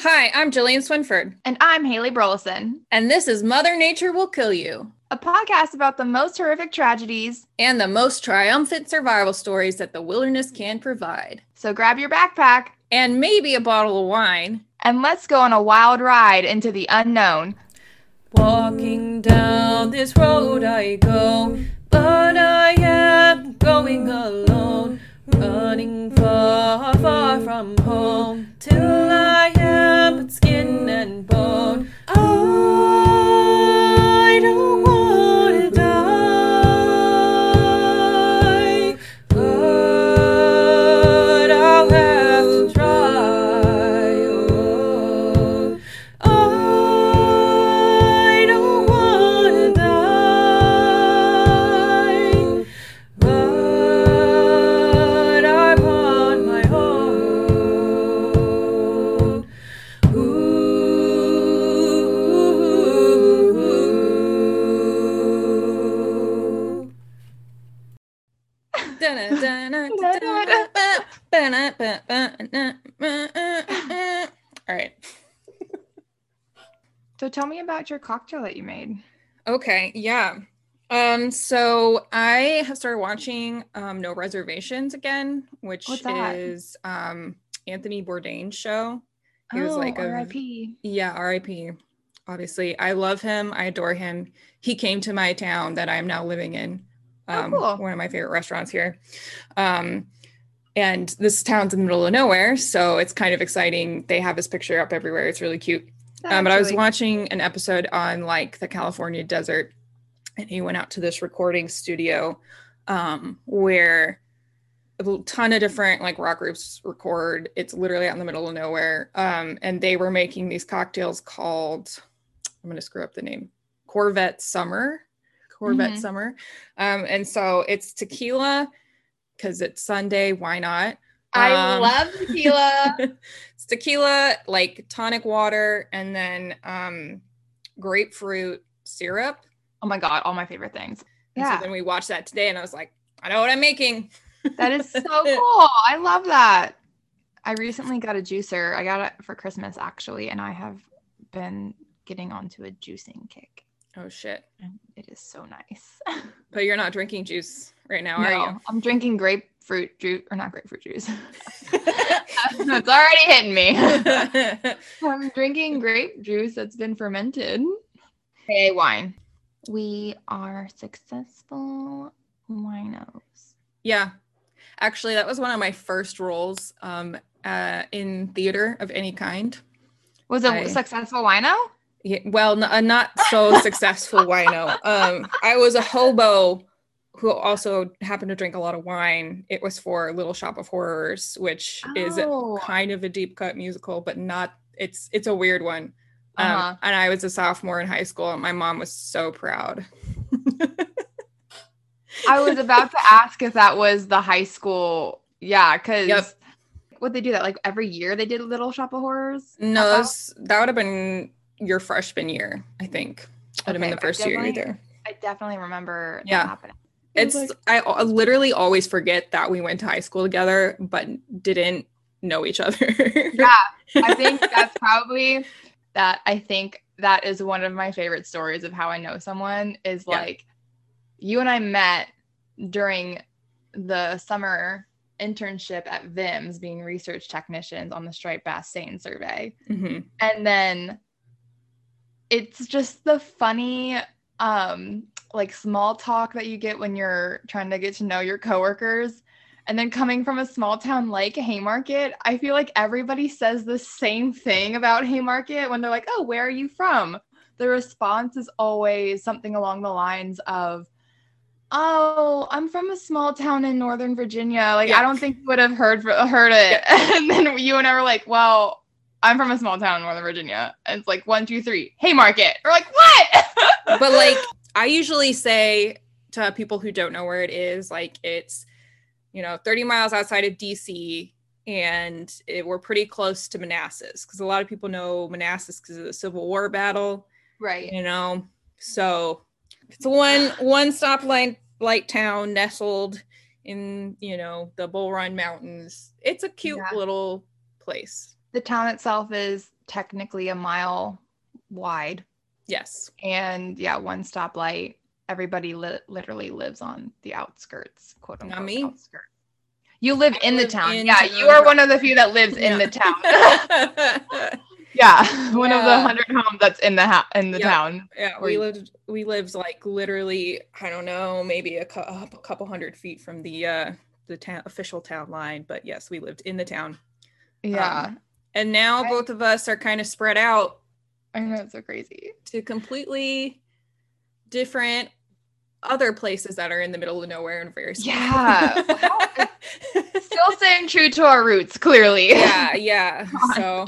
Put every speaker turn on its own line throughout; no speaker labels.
Hi, I'm Jillian Swinford,
And I'm Haley Burleson,
and this is Mother Nature Will Kill You,
a podcast about the most horrific tragedies.
and the most triumphant survival stories that the wilderness can provide.
So grab your backpack
And maybe a bottle of wine.
and let's go on a wild ride into the unknown.
Walking down this road I go, but I am going alone. Running far, far from home, till I am but skin and bone. I
tell me about your cocktail that you made.
Okay, yeah. Um, so I have started watching um No Reservations again, which is um Anthony Bourdain's show. He was like a-
Oh, R.I.P.
Yeah, RIP. Obviously, I love him. I adore him. He came to my town that I'm now living in.
Oh,
Um,
cool.
One of my favorite restaurants here. Um, and this town's in the middle of nowhere, so it's kind of exciting. They have his picture up everywhere. It's really cute. Um, but I was watching an episode on like the California desert, and he went out to this recording studio um, where a ton of different like rock groups record. It's literally out in the middle of nowhere, um, and they were making these cocktails called I'm going to screw up the name Corvette Summer, Corvette
Mhm.
Summer, um, and so it's tequila because it's Sunday. Why not?
I
Um,
love tequila.
it's tequila, like tonic water, and then um, grapefruit syrup.
oh my god, all my favorite things.
And
Yeah,
So then we watched that today, and I was like, I know what I'm making.
that is so cool. I love that. I recently got a juicer. I got it for Christmas actually, and I have been getting onto a juicing kick.
Oh shit!
It is so nice.
But you're not drinking juice right now, are you?
No, I'm drinking grapefruit juice or not grapefruit juice. it's already hitting me. I'm drinking grape juice that's been fermented. Hey, wine. We are successful winos.
yeah, actually, that was one of my first roles um, uh, in theater of any kind.
Was it
I-
a successful wino?
Yeah, well, n- a not so successful wino. Um, I was a hobo who also happened to drink a lot of wine. It was for Little Shop of Horrors, which is
Oh.
kind of a deep cut musical, but not. It's it's a weird one. Um,
Uh-huh.
And I was a sophomore in high school, and my mom was so proud.
I was about to ask if that was the high school. Yeah, because
Yep.
would they do that like every year? They did Little Shop of Horrors.
No, those- that would have been your freshman year, I think. Would have been the
I
first year
definitely-
either.
I definitely remember. that
Yeah.
happening.
It's
like-
I, I literally always forget that we went to high school together, but didn't know each other.
Yeah, I think that's probably that. I think that is one of my favorite stories of how I know someone is
Yeah.
like you and I met during the summer internship at VIMS being research technicians on the striped bass seine survey.
Mhm.
And then it's just the funny um like small talk that you get when you're trying to get to know your coworkers. And then coming from a small town like Haymarket, I feel like everybody says the same thing about Haymarket when they're like, "Oh, where are you from?" The response is always something along the lines of, "Oh, I'm from a small town in Northern Virginia." Like
Yeah.
I don't think you would have heard heard it. And then you and I were like, "Well, I'm from a small town in Northern Virginia." And it's like one, two, three, Haymarket. We're like, "What?"
but like I usually say to people who don't know where it is, like it's you know 30 miles outside of DC, and it, we're pretty close to Manassas because a lot of people know Manassas because of the Civil War battle,
right.
you know. So it's one one stop light light town nestled in you know the Bull Run Mountains. It's a cute
Yeah.
little place.
The town itself is technically a mile wide.
Yes.
And yeah, one stoplight. Everybody li- literally lives on the outskirts, quote
Not
unquote.
me.
Outskirts. You live
I
in the town.
in
yeah, you are one of the few that lives in the town.
yeah,
yeah, one of the hundred homes that's in the ha- in the
Yep.
town. Or
we lived we lived like literally, I don't know, maybe a, cou- a couple hundred feet from the uh the town official town line, but yes, we lived in the town.
Yeah,
Um, And now
I-
both of us are kind of spread out
I know it's so crazy.
to completely different other places that are in the middle of nowhere and very small.
Yeah. How- Still staying true to our roots, clearly.
yeah, yeah. So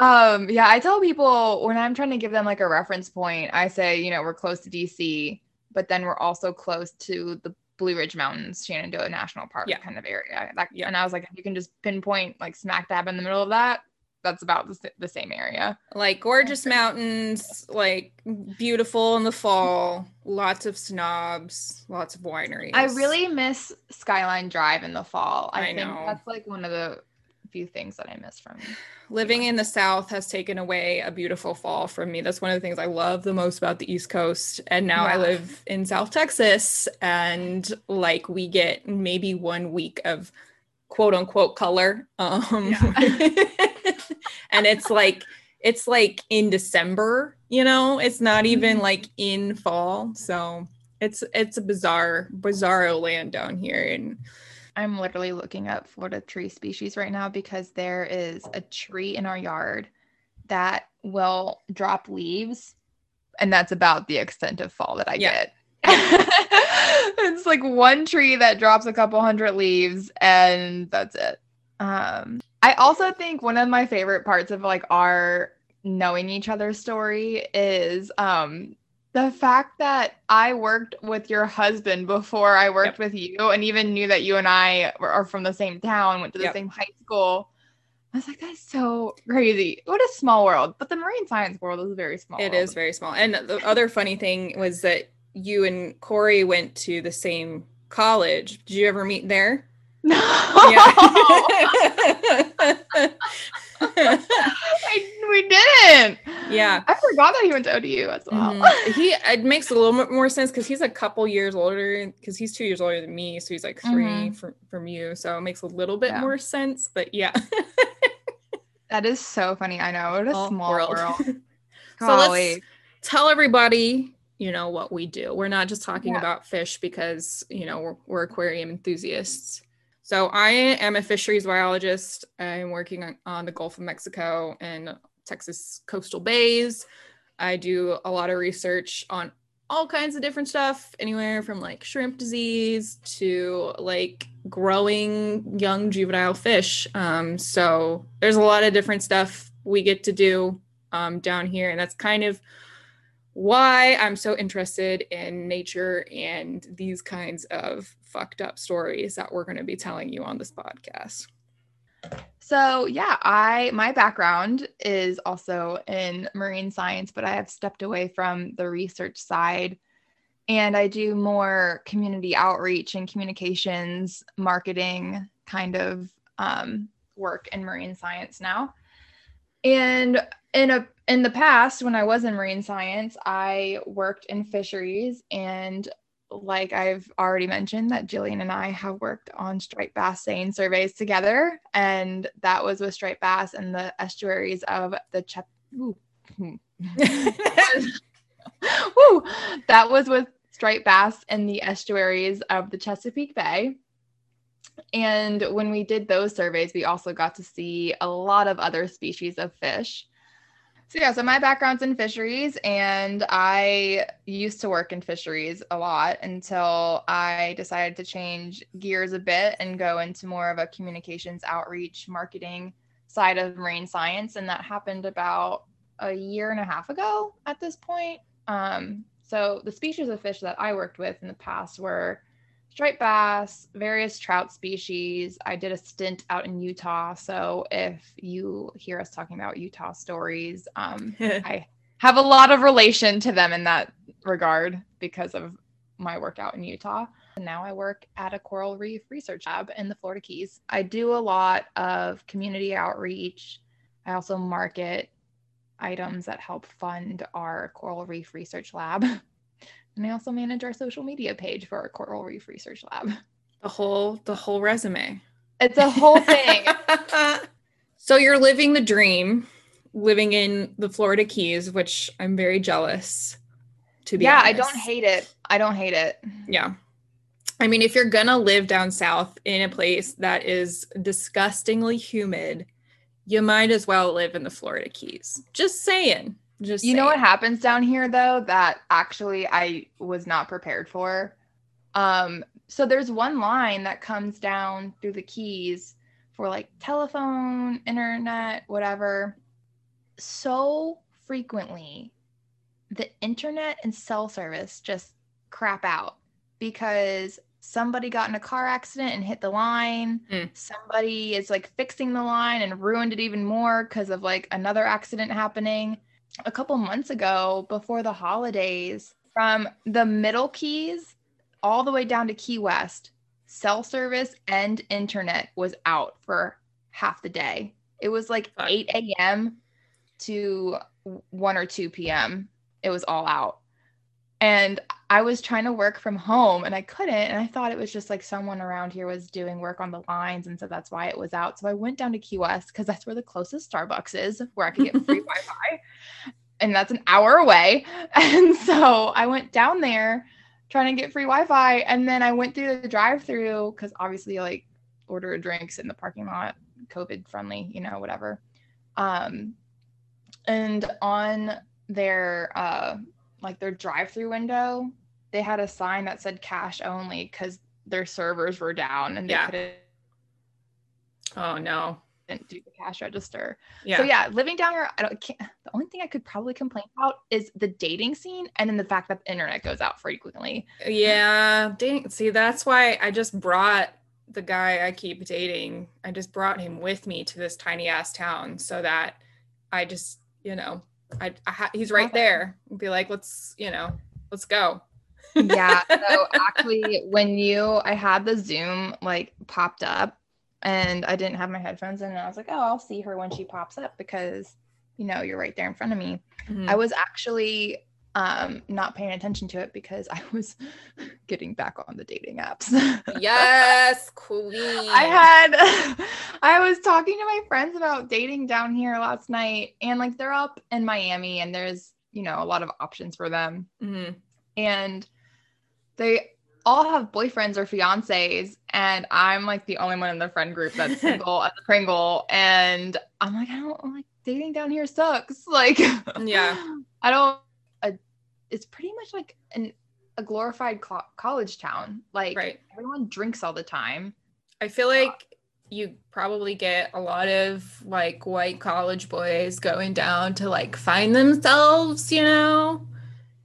Um, yeah, I tell people when I'm trying to give them like a reference point, I say, you know, we're close to DC, but then we're also close to the Blue Ridge Mountains, Shenandoah National Park
Yeah.
kind of area. That,
Yeah.
And I was like, you can just pinpoint like smack dab in the middle of that, that's about the, the same area.
like gorgeous mountains, like beautiful in the fall, lots of snobs, lots of wineries.
I really miss Skyline Drive in the fall. I,
I
think
know.
that's like one of the few things that I miss from.
living in the south has taken away a beautiful fall from me that's one of the things i love the most about the east coast and now i live in south texas and like we get maybe one week of quote unquote color um and it's like it's like in december you know it's not even
Mhm.
like in fall so it's it's a bizarre bizarro land down here and
I'm literally looking up Florida tree species right now because there is a tree in our yard that will drop leaves, and that's about the extent of fall that I
Yeah.
get. it's like one tree that drops a couple hundred leaves, and that's it. Um, I also think one of my favorite parts of like our knowing each other's story is um the fact that I worked with your husband before I worked with you and even knew that you and I were, are from the same town, went to the
Yep.
same high school. I was like, that's so crazy. What a small world. But the marine science world is very small.
It
world.
is very small. And the other funny thing was that you and Corey went to the same college. Did you ever meet there?
No.
Yeah.
We didn't.
yeah.
I forgot that he went to ODU as well.
Mhm. He it makes a little bit more sense because he's a couple years older because he's two years older than me, so he's like 3
Mhm.
from, from you. So it makes a little bit
Yeah.
more sense. But yeah,
That is so funny. I know. What a
Small
small
world.
world.
So let's- tell everybody you know what we do we're not just talking
Yeah.
about fish because you know we're, we're aquarium enthusiasts so i am a fisheries biologist. I'm working on, the gulf of mexico and texas coastal bays. I do a lot of research on all kinds of different stuff anywhere from like shrimp disease to like growing young juvenile fish. Um, so there's a lot of different stuff we get to do um, down here and that's kind of why I'm so interested in nature and these kinds of fucked up stories that we're going to be telling you on this podcast.
So yeah, I my background is also in marine science, but I have stepped away from the research side and I do more community outreach and communications, marketing kind of um, work in marine science now. And in a in the past, when I was in marine science, I worked in fisheries and like I've already mentioned, that Jillian and I have worked on striped bass seine surveys together, and that was with striped bass in the estuaries of the Chep. Hmm. Woo! That was with striped bass in the estuaries of the Chesapeake Bay. And when we did those surveys, we also got to see a lot of other species of fish. So yeah, so my background's in fisheries and I used to work in fisheries a lot until I decided to change gears a bit and go into more of a communications outreach marketing side of marine science and that happened about a year and a half ago at this point. Um, so the species of fish that I worked with in the past were striped bass, various trout species. I did a stint out in Utah. So if you hear us talking about Utah stories, um, I have a lot of relation to them in that regard because of my work out in Utah. And now I work at a coral reef research lab in the Florida Keys. I do a lot of community outreach. I also market items that help fund our coral reef research lab. And I also manage our social media page for our coral reef research lab.
The whole the whole resume.
It's a whole thing.
so you're living the dream, living in the Florida Keys, which I'm very jealous. To be
yeah, I don't hate it. I don't hate it.
Yeah. I mean, if you're gonna live down south in a place that is disgustingly humid, you might as well live in the Florida Keys. Just saying. Just
You know what happens down here though that actually I was not prepared for. Um so there's one line that comes down through the keys for like telephone, internet, whatever. So frequently the internet and cell service just crap out because somebody got in a car accident and hit the line.
Mm.
Somebody is like fixing the line and ruined it even more because of like another accident happening a couple months ago before the holidays from the middle keys all the way down to Key West, cell service and internet was out for half the day. It was like 8 a.m. to 1 or 2 p.m. It was all out. And I was trying to work from home and I couldn't. And I thought it was just like someone around here was doing work on the lines. And so that's why it was out. So I went down to Key West because that's where the closest Starbucks is, where I could get free Wi Fi. And that's an hour away. And so I went down there trying to get free Wi Fi. And then I went through the drive through because obviously, like, order drinks in the parking lot, COVID friendly, you know, whatever. Um, and on their, uh, like their drive-through window, they had a sign that said cash only because their servers were down and they
Yeah.
couldn't
Oh no.
do the cash register.
Yeah.
So yeah, living down here, I don't. Can't, the only thing I could probably complain about is the dating scene, and then the fact that the internet goes out frequently.
Yeah, dang. See, that's why I just brought the guy I keep dating. I just brought him with me to this tiny ass town so that I just, you know, I, I ha- he's right there. Be like, let's, you know, let's go.
yeah. So actually, when you, I had the Zoom like popped up, and I didn't have my headphones in, and I was like, oh, I'll see her when she pops up because, you know, you're right there in front of me.
Mhm.
I was actually um not paying attention to it because I was getting back on the dating apps.
yes, queen.
I had I was talking to my friends about dating down here last night and like they're up in Miami and there's, you know, a lot of options for them
Mhm.
and they all have boyfriends or fiancés and I'm like the only one in the friend group that's single as a Pringle and I'm like I don't like dating down here sucks like
Yeah.
I don't it's pretty much like an a glorified co- college town like
Right.
everyone drinks all the time
I feel like you probably get a lot of like white college boys going down to like find themselves, you know,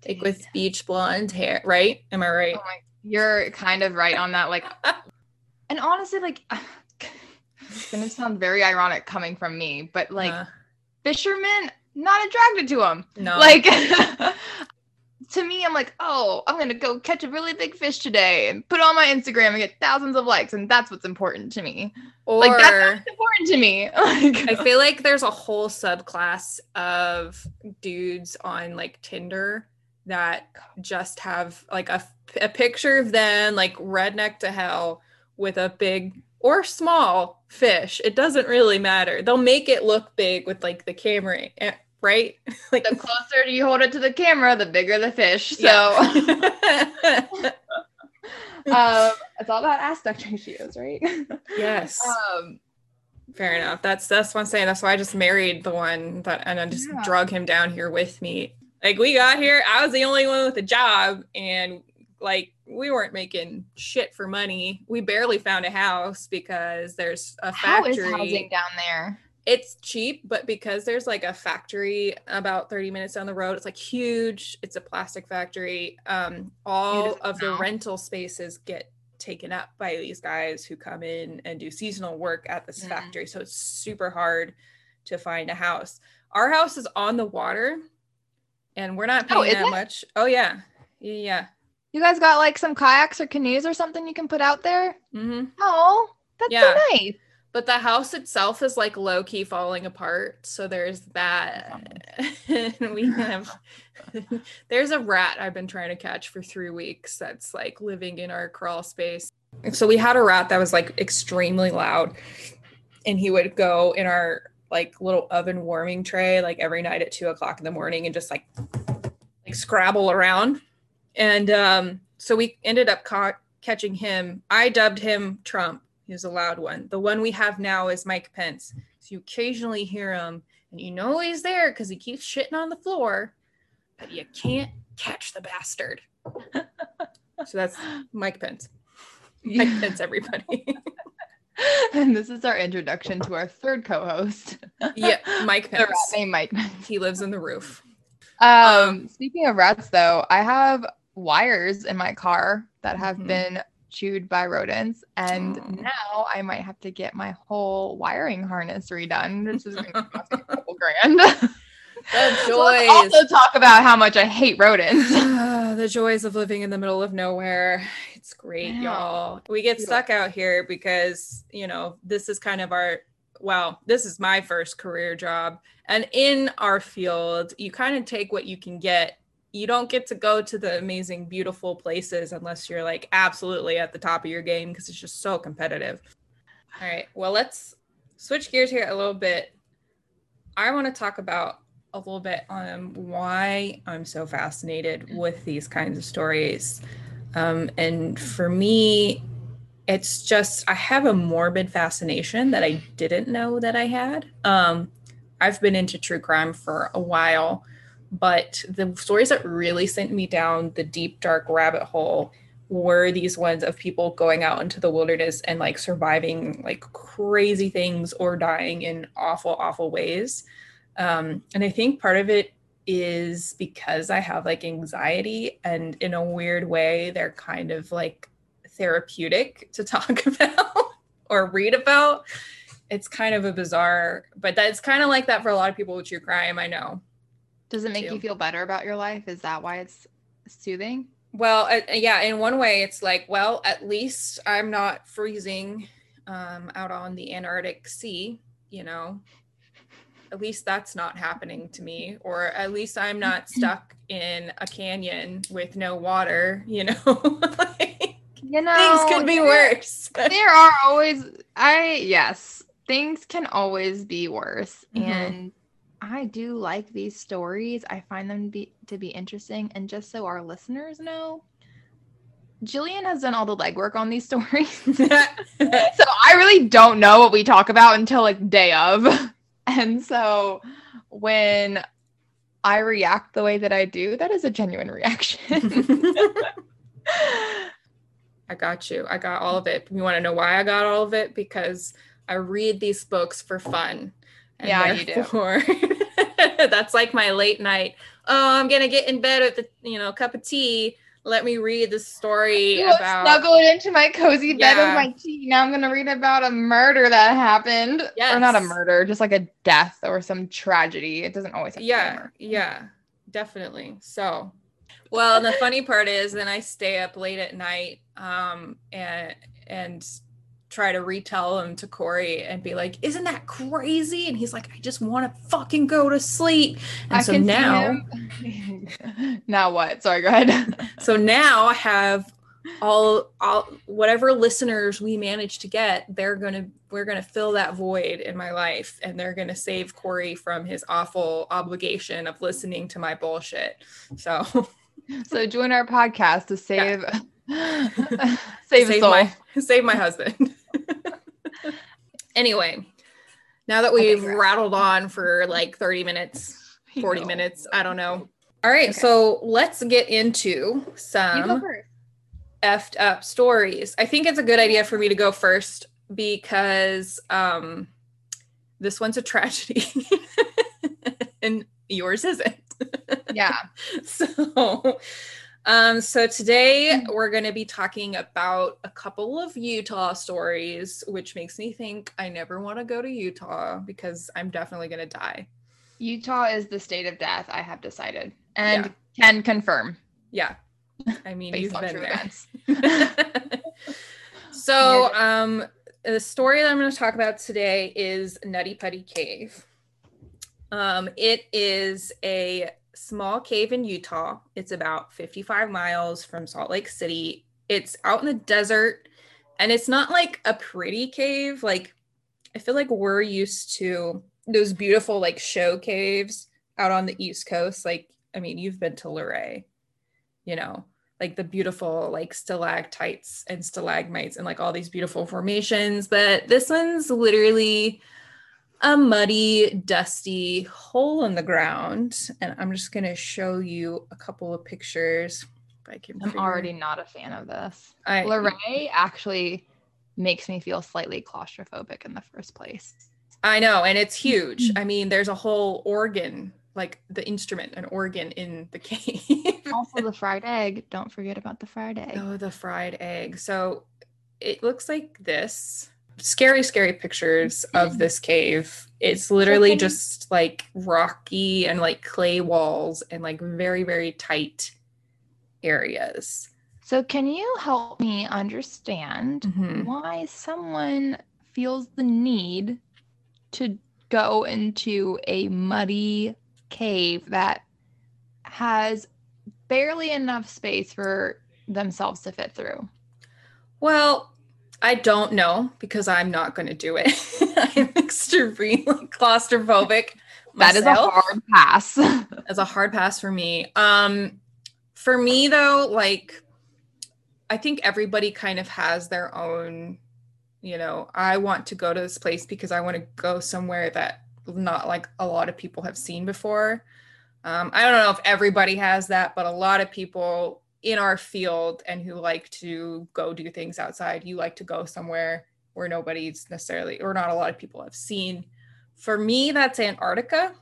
like with beach blonde hair, right? Am I right?
Oh my, you're kind of right on that. Like, and honestly, like, it's gonna sound very ironic coming from me, but like,
Uh,
fishermen not attracted to them.
no,
Like, to me, I'm like, oh, I'm gonna go catch a really big fish today and put it on my Instagram and get thousands of likes, and that's what's important to me.
or
like, that's what's important to me. Like,
I feel like there's a whole subclass of dudes on like Tinder that just have like a, a picture of them like redneck to hell with a big or small fish. It doesn't really matter. They'll make it look big with like the camera, right? like
the closer you hold it to the camera, the bigger the fish. So.
yeah.
um, it's all about aspect ratios, right?
yes.
um,
Fair enough. That's that's what I'm saying. That's why I just married the one that and I just
Yeah.
drug him down here with me. Like we got here, I was the only one with a job, and like we weren't making shit for money. We barely found a house because there's a factory.
how is
factory.
housing down there?
It's cheap, but because there's like a factory about 30 minutes down the road, it's like huge. It's a plastic factory. Um, all
Beautiful
of the rental spaces get taken up by these guys who come in and do seasonal work at this
Mhm.
factory. So it's super hard to find a house. Our house is on the water and we're not
Oh,
paying
is
that
it?
much. Oh yeah. Yeah.
You guys got like some kayaks or canoes or something you can put out there?
hmm
Oh, that's
Yeah.
so nice.
But the house itself is like low key falling apart. So there's that. and we have there's a rat I've been trying to catch for three weeks that's like living in our crawl space. So we had a rat that was like extremely loud. And he would go in our like little oven warming tray like every night at two o'clock in the morning and just like like scrabble around. And um, so we ended up caught, catching him. I dubbed him Trump. He was a loud one. The one we have now is Mike Pence. So you occasionally hear him and you know he's there because he keeps shitting on the floor, but you can't catch the bastard. so that's Mike Pence. Mike Pence, everybody.
and this is our introduction to our third co-host.
yeah, Mike Pence.
The rat
Pence.
named Mike.
He lives in the roof.
Um, speaking of rats, though, I have wires in my car that have
Mhm.
been chewed by rodents, and
Aw.
now I might have to get my whole wiring harness redone, which is going to cost me a couple grand.
The
So let's
joys.
also talk about how much I hate rodents.
the joys of living in the middle of nowhere. It's great, y'all. We get stuck out here because, you know, this is kind of our, well, this is my first career job. And in our field, you kind of take what you can get. You don't get to go to the amazing, beautiful places unless you're like absolutely at the top of your game because it's just so competitive. All right. Well, let's switch gears here a little bit. I want to talk about a little bit on why I'm so fascinated with these kinds of stories. Um, and for me, it's just, I have a morbid fascination that I didn't know that I had. Um, I've been into true crime for a while, but the stories that really sent me down the deep, dark rabbit hole were these ones of people going out into the wilderness and like surviving like crazy things or dying in awful, awful ways. Um, and I think part of it is because I have like anxiety, and in a weird way, they're kind of like therapeutic to talk about or read about. It's kind of a bizarre, but that's kind of like that for a lot of people with true crime. I know.
Does it make
too.
you feel better about your life? Is that why it's soothing?
Well, uh, yeah, in one way, it's like, well, at least I'm not freezing um, out on the Antarctic Sea, you know. At least that's not happening to me, or at least I'm not stuck in a canyon with no water, you know. Like,
You know,
things could be
there-
worse.
there are always i yes things can always be worse
Mhm.
and i do like these stories i find them to be to be interesting and just so our listeners know jillian has done all the legwork on these stories so i really don't know what we talk about until like day of and so when i react the way that i do that is a genuine reaction
I got you. I got all of it. You want to know why I got all of it? Because I read these books for fun. And
Yeah, you do.
that's like my late night. Oh, I'm gonna get in bed with the you know cup of tea. Let me read the story
You
about
snuggled into my cozy bed
Yeah.
with my tea. Now I'm gonna read about a murder that happened, or not a murder, just like a death or some tragedy. It doesn't always have to be a
yeah,
murder.
yeah, definitely. So, well, and the funny part is, then I stay up late at night, um, and and try to retell them to Corey and be like, "Isn't that crazy?" And he's like, "I just want to fucking go to sleep." And
I
so
can
now,
now what? Sorry, go ahead.
so now I have all all whatever listeners we manage to get they're gonna we're gonna fill that void in my life and they're gonna save corey from his awful obligation of listening to my bullshit so
so join our podcast to save save, a soul.
my save my husband anyway now that we've rattled on for like 30 minutes 40
No.
minutes i don't know all right
Okay.
so let's get into some effed up stories. I think it's a good idea for me to go first because um this one's a tragedy and yours isn't.
Yeah.
So um so today we're going to be talking about a couple of Utah stories which makes me think I never want to go to Utah because I'm definitely going to die.
Utah is the state of death. I have decided, and can confirm
Yeah. I mean, you've been there. so um the story that I'm going to talk about today is Nutty Putty Cave. Um, it is a small cave in Utah. It's about 55 miles from Salt Lake City. It's out in the desert and it's not like a pretty cave. Like, I feel like we're used to those beautiful, like, show caves out on the East Coast. Like, I mean, you've been to Luray, you know, like the beautiful, like, stalactites and stalagmites and like all these beautiful formations. But this one's literally a muddy, dusty hole in the ground. And I'm just going to show you a couple of pictures. I can
I'm already not a fan of this.
I,
Luray actually makes me feel slightly claustrophobic in the first place.
I know, and it's huge.
Mm-hmm.
I mean, there's a whole organ, like the instrument, an organ in the cave.
Also, the fried egg. Don't forget about the fried egg.
oh, the fried egg. So it looks like this. Scary, scary pictures of this cave. It's literally just like rocky and like clay walls and like very, very tight areas.
So, can you help me understand
Mhm.
why someone feels the need to go into a muddy cave that has barely enough space for themselves to fit through?
Well, I don't know because I'm not going to do it. I'm extremely claustrophobic.
That is a hard pass.
That's a hard pass for me. Um, for me though, like I think everybody kind of has their own, you know, I want to go to this place because I want to go somewhere that not like a lot of people have seen before. Um, I don't know if everybody has that, but a lot of people in our field and who like to go do things outside, you like to go somewhere where nobody's necessarily or not a lot of people have seen. For me, that's Antarctica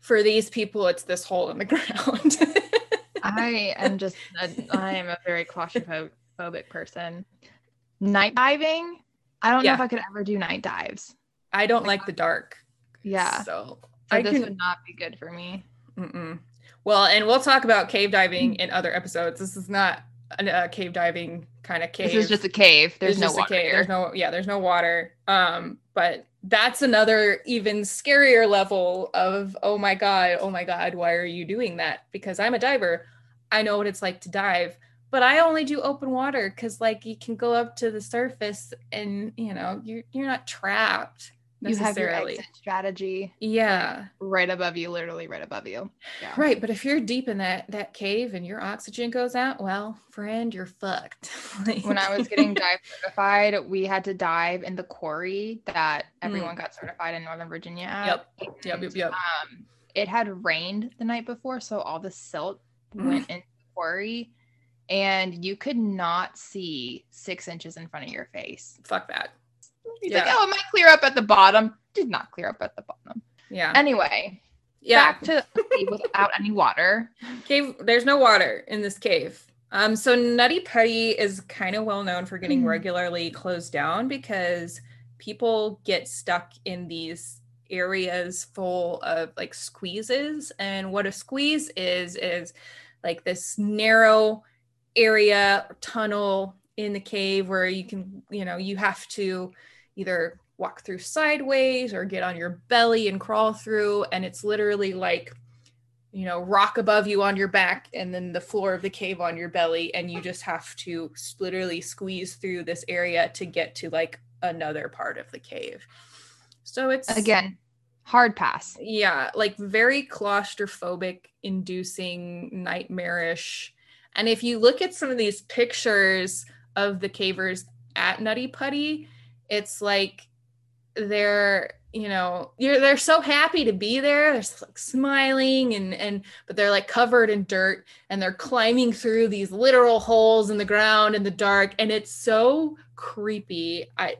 for these people it's this hole in the ground
I am just, a, I am a very claustrophobic person. Night diving, I don't know if I could ever do night dives.
i don't like the dark
Yeah.
so
So
i
this
can
would not be good for me.
mm-mm. Well and we'll talk about cave diving in other episodes this is not a, cave diving kind of cave
This is just a cave. There's no water.
cave. There's no yeah, there's no water. Um, but that's another even scarier level of oh my god, oh my god, why are you doing that? Because I'm a diver. I know what it's like to dive, but I only do open water because like you can go up to the surface and you know you're you're not trapped
you have your
necessarily.
exit strategy
yeah.
right above you, literally right above you. Yeah.
Right, but if you're deep in that that cave and your oxygen goes out, well, friend, you're fucked.
When I was getting dive certified, we had to dive in the quarry that everyone got certified in Northern Virginia at.
Mm. Yep. Yep, yep, yep.
Um, it had rained the night before, so all the silt
Mm.
went into the quarry, and you could not see six inches in front of your face.
fuck that.
He's
Yeah.
like, "Oh, it might clear up at the bottom." Did not clear up at the bottom.
Yeah.
Anyway,
yeah.
back to without any water.
cave there's no water in this cave um so nutty putty is kind of well known for getting
Mhm.
regularly closed down because people get stuck in these areas full of like squeezes and what a squeeze is is like this narrow area or tunnel in the cave where you can you know you have to either walk through sideways or get on your belly and crawl through and it's literally like you know, rock above you on your back and then the floor of the cave on your belly. And you just have to literally squeeze through this area to get to like another part of the cave. So it's
Again, hard pass.
yeah, like very claustrophobic, inducing, nightmarish. And if you look at some of these pictures of the cavers at Nutty Putty, it's like they're you know you're they're so happy to be there they're like smiling and and but they're like covered in dirt and they're climbing through these literal holes in the ground in the dark and it's so creepy i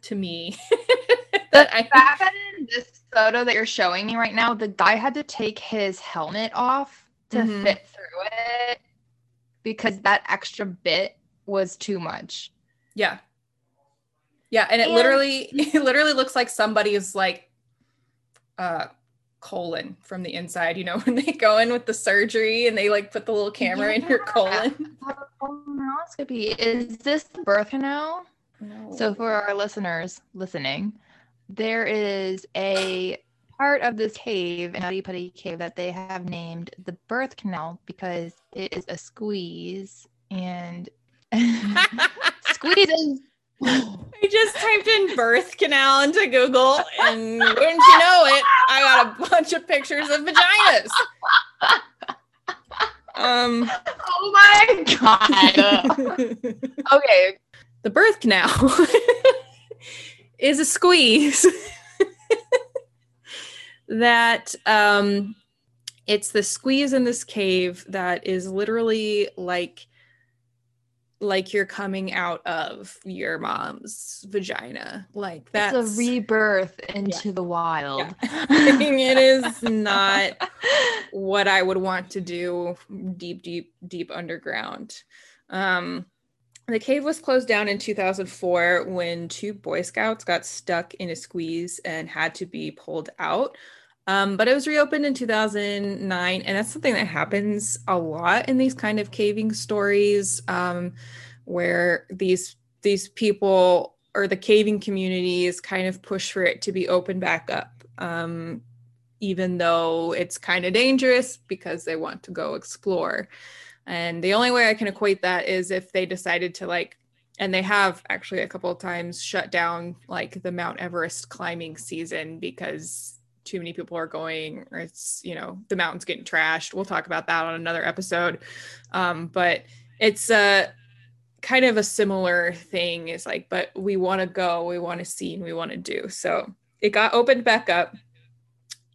to me that i
fact that in this photo that you're showing me right now, the guy had to take his helmet off to
Mhm.
fit through it because that extra bit was too much.
Yeah. Yeah, and it
And-
literally it literally looks like somebody is like uh colon from the inside, you know, when they go in with the surgery and they like put the little camera in your colon.
Colonoscopy. Is this the birth canal?
No.
So for our listeners listening, there is a part of this cave in Putty Cave that they have named the birth canal because it is a squeeze and squeezes.
I just typed in birth canal into Google, and wouldn't you know it, I got a bunch of pictures of vaginas. Um,
Oh my god. okay.
the birth canal is a squeeze that um, it's the squeeze in this cave that is literally like like you're coming out of your mom's vagina like that's
It's a rebirth into the wild.
it is not what I would want to do deep, deep, deep underground. Um, the cave was closed down in 2004 when two Boy Scouts got stuck in a squeeze and had to be pulled out. Um, but it was reopened in 2009, and that's something that happens a lot in these kind of caving stories, um, where these these people or the caving communities kind of push for it to be opened back up. Um, even though it's kind of dangerous because they want to go explore. And the only way I can equate that is if they decided to like, and they have actually a couple of times shut down like the Mount Everest climbing season because too many people are going, or it's, you know, the mountain's getting trashed. We'll talk about that on another episode. Um, but it's a kind of a similar thing is like, but we want to go, we want to see, and we want to do. So it got opened back up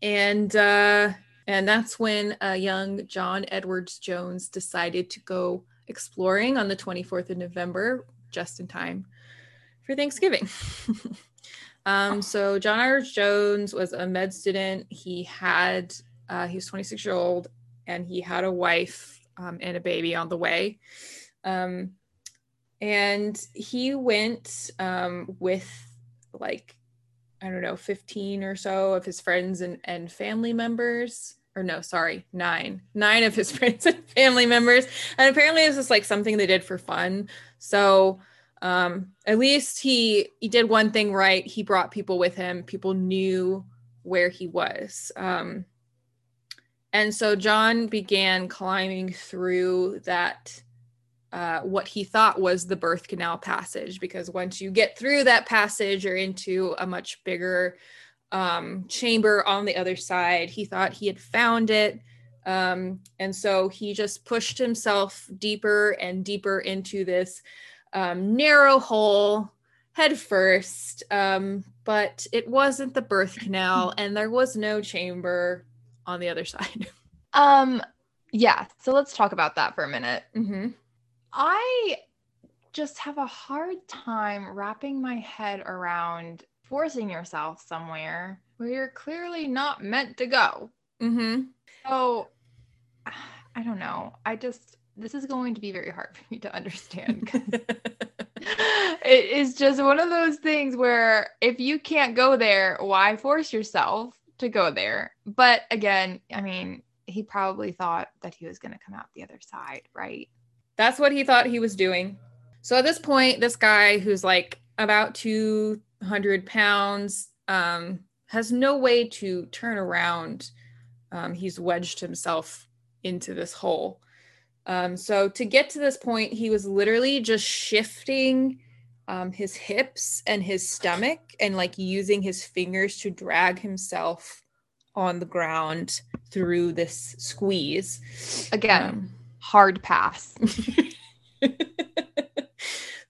and uh and that's when a young John Edwards Jones decided to go exploring on the 24th of November, just in time for Thanksgiving. um, so John Irish Jones was a med student. He had uh, he was 26 years old, and he had a wife um, and a baby on the way. Um, and he went um, with like I don't know, 15 or so of his friends and, and family members. Or no, sorry, nine. Nine of his friends and family members. And apparently this is like something they did for fun. So um at least he he did one thing right. He brought people with him. People knew where he was. Um and so John began climbing through that uh, what he thought was the birth canal passage because once you get through that passage you're into a much bigger um, chamber on the other side he thought he had found it um, and so he just pushed himself deeper and deeper into this um, narrow hole head first um, but it wasn't the birth canal and there was no chamber on the other side
Um yeah, so let's talk about that for a minute.
mm-hmm.
I just have a hard time wrapping my head around forcing yourself somewhere where you're clearly not meant to go.
Mm-hmm.
So I don't know. I just this is going to be very hard for me to understand. it is just one of those things where if you can't go there, why force yourself to go there? But again, I mean, he probably thought that he was going to come out the other side, right?
That's what he thought he was doing. So at this point, this guy who's like about 200 pounds um, has no way to turn around. Um, he's wedged himself into this hole. Um, so to get to this point, he was literally just shifting um, his hips and his stomach and like using his fingers to drag himself on the ground through this squeeze.
Again,
Um,
hard pass.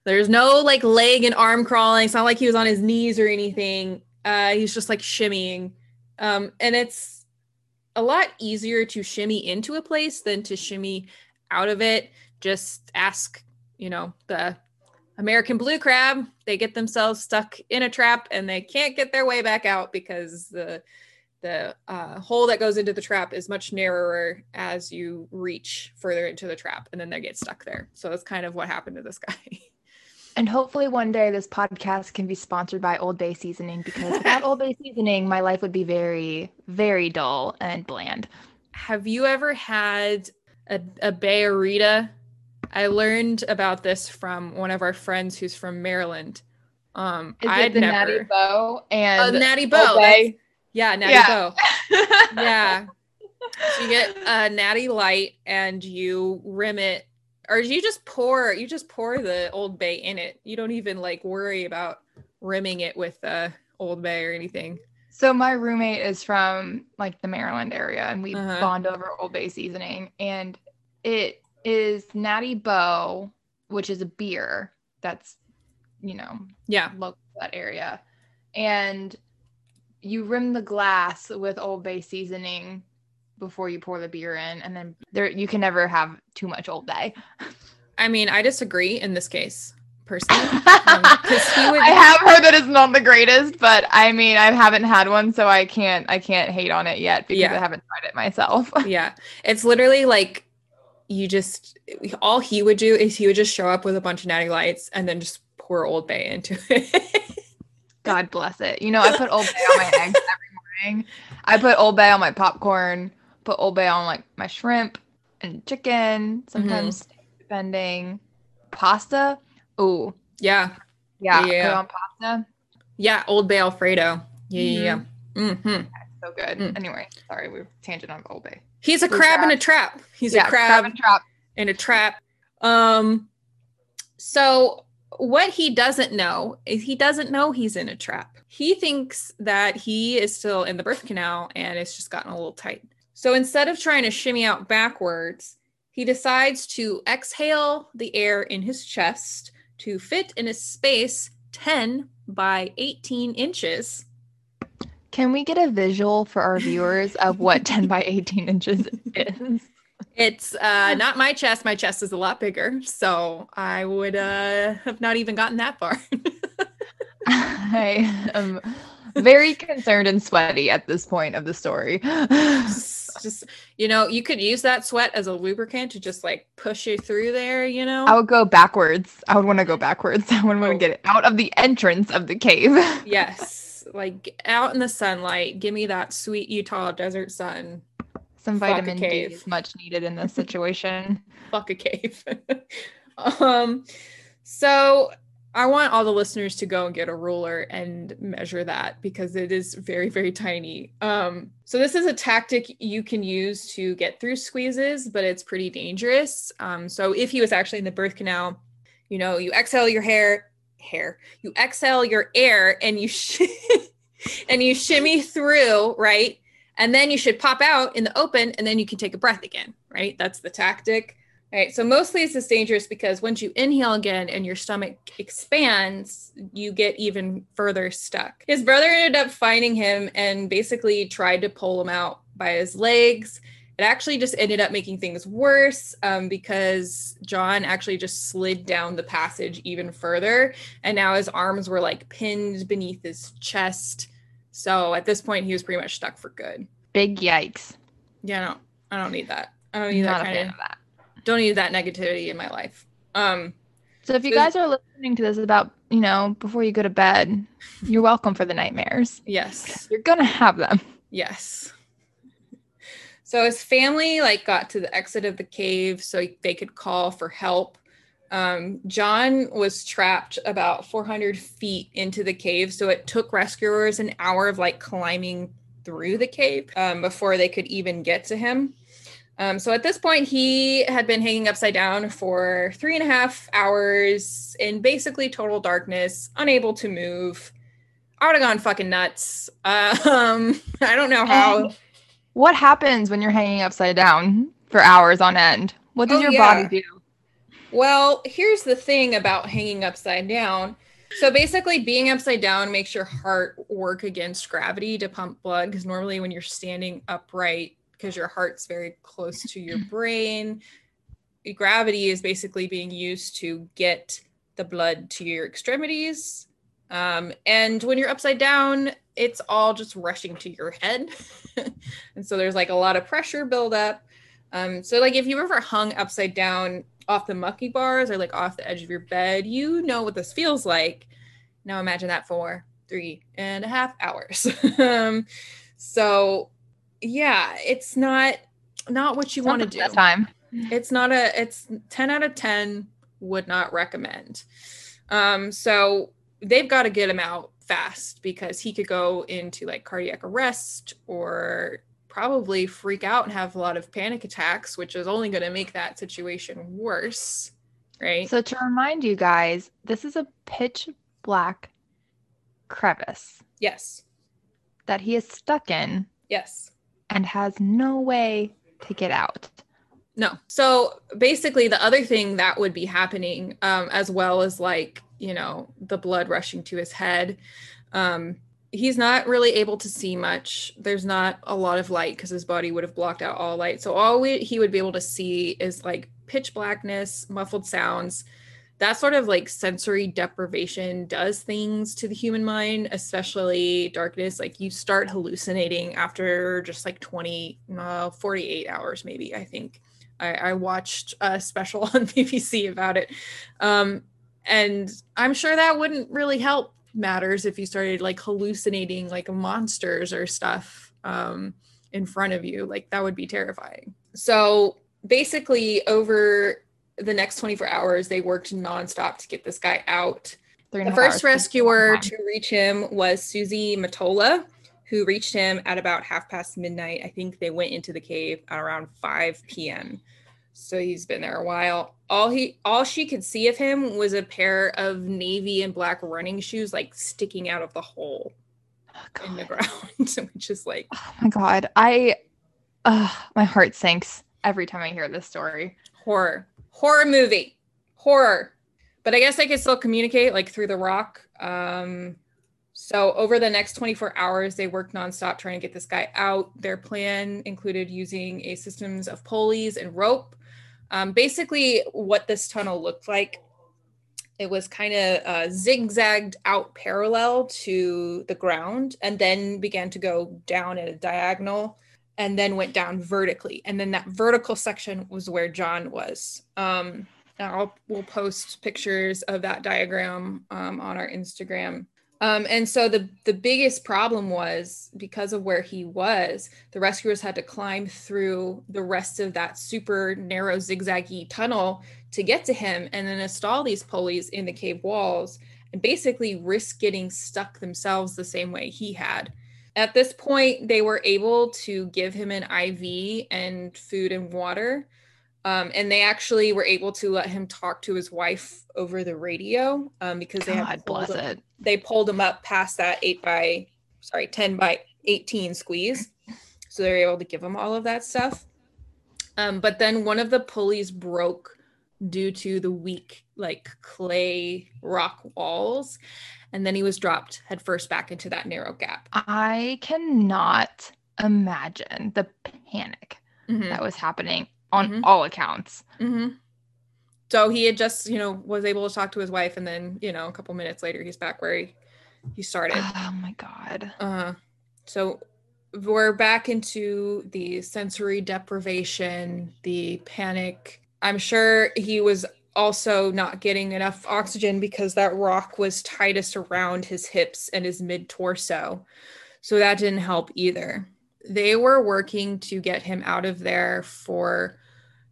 There's no like leg and arm crawling. It's not like he was on his knees or anything. Uh, he's just like shimmying. Um, and it's a lot easier to shimmy into a place than to shimmy out of it. Just ask, you know, the American blue crab. They get themselves stuck in a trap and they can't get their way back out because the the uh, hole that goes into the trap is much narrower as you reach further into the trap and then they get stuck there so that's kind of what happened to this guy
And hopefully one day this podcast can be sponsored by Old Bay Seasoning because without Old Bay Seasoning, my life would be very, very dull and bland.
have you ever had a, a bayarita i learned about this from one of our friends who's from maryland Um,
Is
I'd
it the
never.
Natty Boh
Oh,
and
natty
boh.
Yeah, natty
Yeah.
boh. Yeah. So you get a natty light and you rim it, or you just pour you just pour the Old Bay in it. You don't even like worry about rimming it with uh, Old Bay or anything.
So my roommate is from like the Maryland area, and we
Uh-huh.
bond over Old Bay seasoning, and it is Natty Boh, which is a beer that's, you know,
Yeah.
local to that area, and you rim the glass with Old Bay seasoning before you pour the beer in, and then there you can never have too much Old Bay.
I mean, I disagree in this case, Um, he would
I have heard that it's not the greatest, but I mean, I haven't had one, so I can't I can't hate on it yet because
Yeah.
I haven't tried it myself.
yeah it's literally like you just all he would do is he would just show up with a bunch of natty lights and then just pour old bay into it
God bless it. You know, I put Old Bay on my eggs every morning. I put Old Bay on my popcorn, put Old Bay on like my shrimp and chicken, sometimes mm-hmm. steak, depending. Pasta. Ooh,
yeah
yeah.
Yeah.
on pasta.
yeah old bay alfredo yeah yeah yeah hmm
So good.
Mm.
Anyway, sorry, we are tangent on Old Bay.
he's a
Blue
crab in a trap he's
yeah,
a crab,
and trap.
in a trap um so what he doesn't know is he doesn't know he's in a trap he thinks that he is still in the birth canal and it's just gotten a little tight so instead of trying to shimmy out backwards he decides to exhale the air in his chest to fit in a space 10 by 18 inches.
Can we get a visual for our viewers of what 10 by 18 inches is?
it's uh not my chest. My chest is a lot bigger. So i would uh have not even gotten that far.
I am very concerned and sweaty at this point of the story.
just, you know you could use that sweat as a lubricant to just like push you through there you know
I would go backwards. I would want to go backwards. I would want
Oh.
to get out of the entrance of the cave.
yes like out in the sunlight give me that sweet utah desert sun
Some
Fuck
vitamin D is much needed in this situation.
fuck a cave um so i want all the listeners to go and get a ruler and measure that because it is very very tiny. Um so this is a tactic you can use to get through squeezes but it's pretty dangerous. Um so if he was actually in the birth canal you know you exhale your hair hair you exhale your air and you sh- and you shimmy through right? And then you should pop out in the open and then you can take a breath again right? That's the tactic right so mostly it's just dangerous because once you inhale again and your stomach expands you get even further stuck his brother ended up finding him and basically tried to pull him out by his legs it actually just ended up making things worse um, because John actually just slid down the passage even further. And now his arms were like pinned beneath his chest. So at this point, he was pretty much stuck for good.
Big yikes.
Yeah, no, I don't need that. I don't need
Not
that
a
kind
fan
of,
of that.
Don't need that negativity in my life. Um,
So if you guys are listening to this about, you know, before you go to bed, you're welcome for the nightmares.
yes,
You're gonna have them.
yes. So his family like got to the exit of the cave so they could call for help. Um, John was trapped about 400 feet into the cave, so it took rescuers an hour of like climbing through the cave um, before they could even get to him. Um, so at this point, he had been hanging upside down for three and a half hours in basically total darkness, unable to move. I would have gone fucking nuts. Um, I don't know how.
And what happens when you're hanging upside down for hours on end? What does
Oh,
your
yeah.
body do?
Well, here's the thing about hanging upside down. So basically, being upside down makes your heart work against gravity to pump blood. Because normally, when you're standing upright, because your heart's very close to your brain, gravity is basically being used to get the blood to your extremities. Um, and when you're upside down, it's all just rushing to your head. and so there's like a lot of pressure buildup. Um, so like if you ever hung upside down off the mucky bars or like off the edge of your bed, you know what this feels like. Now imagine that for three and a half hours. um, so yeah, it's not not what you want to do.
time.
It's not a it's 10 out of 10 would not recommend. Um, so they've got to get him out fast because he could go into like cardiac arrest or probably freak out and have a lot of panic attacks, which is only going to make that situation worse. Right.
So, to remind you guys, this is a pitch black crevice
yes.
that he is stuck in
Yes.
And has no way to get out.
No. So basically, the other thing that would be happening, um, as well as like, you know, the blood rushing to his head, um, he's not really able to see much. There's not a lot of light because his body would have blocked out all light. So all we, he would be able to see is like pitch blackness, muffled sounds. That sort of like sensory deprivation does things to the human mind, especially darkness. Like you start hallucinating after just like 20, uh, 48 hours, maybe, I think. I, I watched a special on BBC about it. Um, and I'm sure that wouldn't really help matters if you started like hallucinating like monsters or stuff um, in front of you. Like that would be terrifying. So basically, over the next 24 hours, they worked nonstop to get this guy out. The first rescuer to reach him was Susie Motola, who reached him at about half past midnight. I think they went into the cave at around 5 p.m. So he's been there a while. All he all she could see of him was a pair of navy and black running shoes like sticking out of the hole
Oh,
in the ground, which is like
Oh my god. I uh, my heart sinks every time I hear this story.
horror. Horror movie. Horror. But I guess I could still communicate like through the rock. Um so over the next 24 hours, they worked nonstop trying to get this guy out. Their plan included using a systems of pulleys and rope. Um, basically, what this tunnel looked like, it was kind of uh, zigzagged out parallel to the ground, and then began to go down at a diagonal, and then went down vertically. And then that vertical section was where John was. Um, I'll we'll post pictures of that diagram um, on our Instagram. Um, and so the the biggest problem was because of where he was, the rescuers had to climb through the rest of that super narrow zigzaggy tunnel to get to him, and then install these pulleys in the cave walls, and basically risk getting stuck themselves the same way he had. At this point, they were able to give him an IV and food and water. Um, and they actually were able to let him talk to his wife over the radio um, because they
God
had
bless
pulled him-
it.
they pulled him up past that eight by sorry 10 by 18 squeeze so they were able to give him all of that stuff um, but then one of the pulleys broke due to the weak like clay rock walls and then he was dropped headfirst back into that narrow gap
I cannot imagine the panic
Mhm,
that was happening on
Mhm.
all accounts.
mhm. so he had just you know was able to talk to his wife and then you know a couple minutes later he's back where he, he started
Oh my god.
Uh, so we're back into the sensory deprivation, the panic. I'm sure he was also not getting enough oxygen because that rock was tightest around his hips and his mid torso. So that didn't help either. They were working to get him out of there for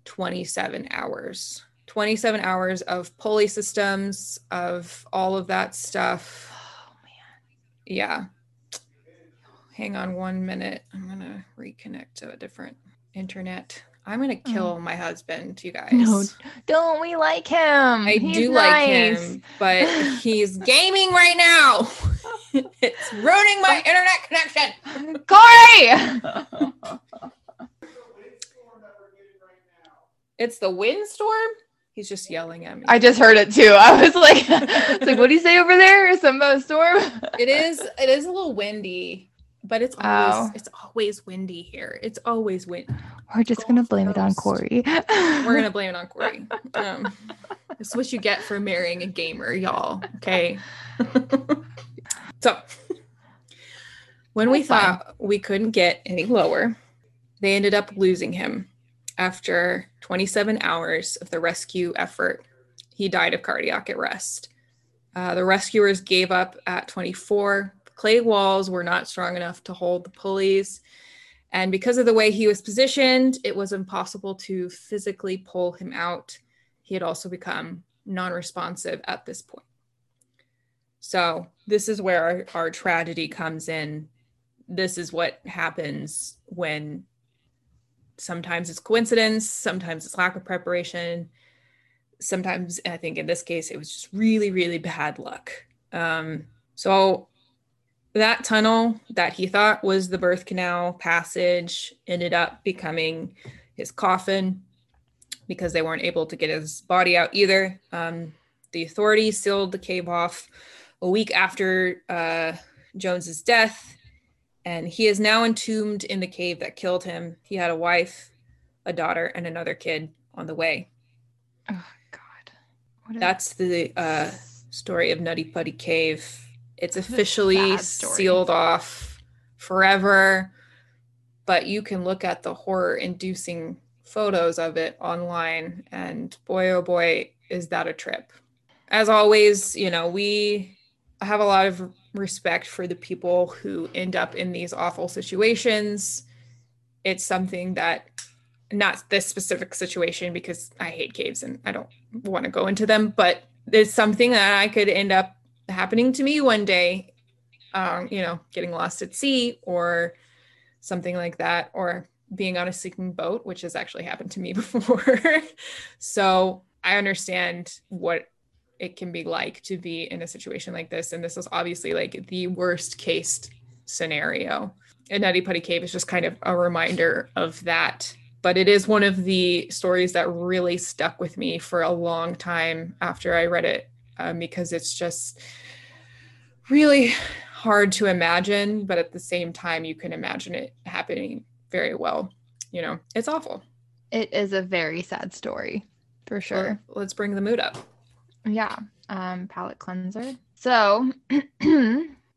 27 hours. 27 hours of pulley systems, of all of that stuff
Oh man.
yeah hang on one minute i'm gonna reconnect to a different internet i'm gonna kill my husband you guys
No, don't we like him?
i
He's
do like him but he's gaming right now it's ruining my internet connection
Corey!
it's the windstorm he's just yelling at me
I just heard it too. I was like, like, what do you say over there? Some uh, storm?
it is it is a little windy but it's always
Oh.
it's always windy here it's always wind
We're just gonna blame it on Corey.
We're gonna blame it on Corey. Um, this is what you get for marrying a gamer, y'all. Okay. so when we thought we couldn't get any lower, they ended up losing him after 27 hours of the rescue effort. He died of cardiac arrest. Uh, the rescuers gave up at 24. Clay walls were not strong enough to hold the pulleys. And because of the way he was positioned, it was impossible to physically pull him out. He had also become non responsive at this point. So this is where our, our tragedy comes in. This is what happens when sometimes it's coincidence, sometimes it's lack of preparation. Sometimes, I think in this case, it was just really, really bad luck. Um, so that tunnel that he thought was the birth canal passage ended up becoming his coffin because they weren't able to get his body out either. Um, the authorities sealed the cave off a week after uh, Jones's death, and he is now entombed in the cave that killed him. He had a wife, a daughter, and another kid on the way.
Oh God. What
That's the uh, story of Nutty Putty Cave. It's officially sealed off forever, but you can look at the horror inducing photos of it online, and boy, oh boy, is that a trip. As always, you know, we have a lot of respect for the people who end up in these awful situations. It's something that, not this specific situation, because I hate caves and I don't want to go into them, but it's something that I could end up happening to me one day, um, you know, getting lost at sea or something like that, or being on a sinking boat, which has actually happened to me before. so I understand what it can be like to be in a situation like this. And this is obviously like the worst case scenario. And Nutty Putty Cave is just kind of a reminder of that. But it is one of the stories that really stuck with me for a long time after I read it um, because it's just really hard to imagine. But at the same time, you can imagine it happening very well. You know, it's awful.
it is a very sad story for sure.
So let's bring the mood up.
Yeah. Um, palate cleanser. So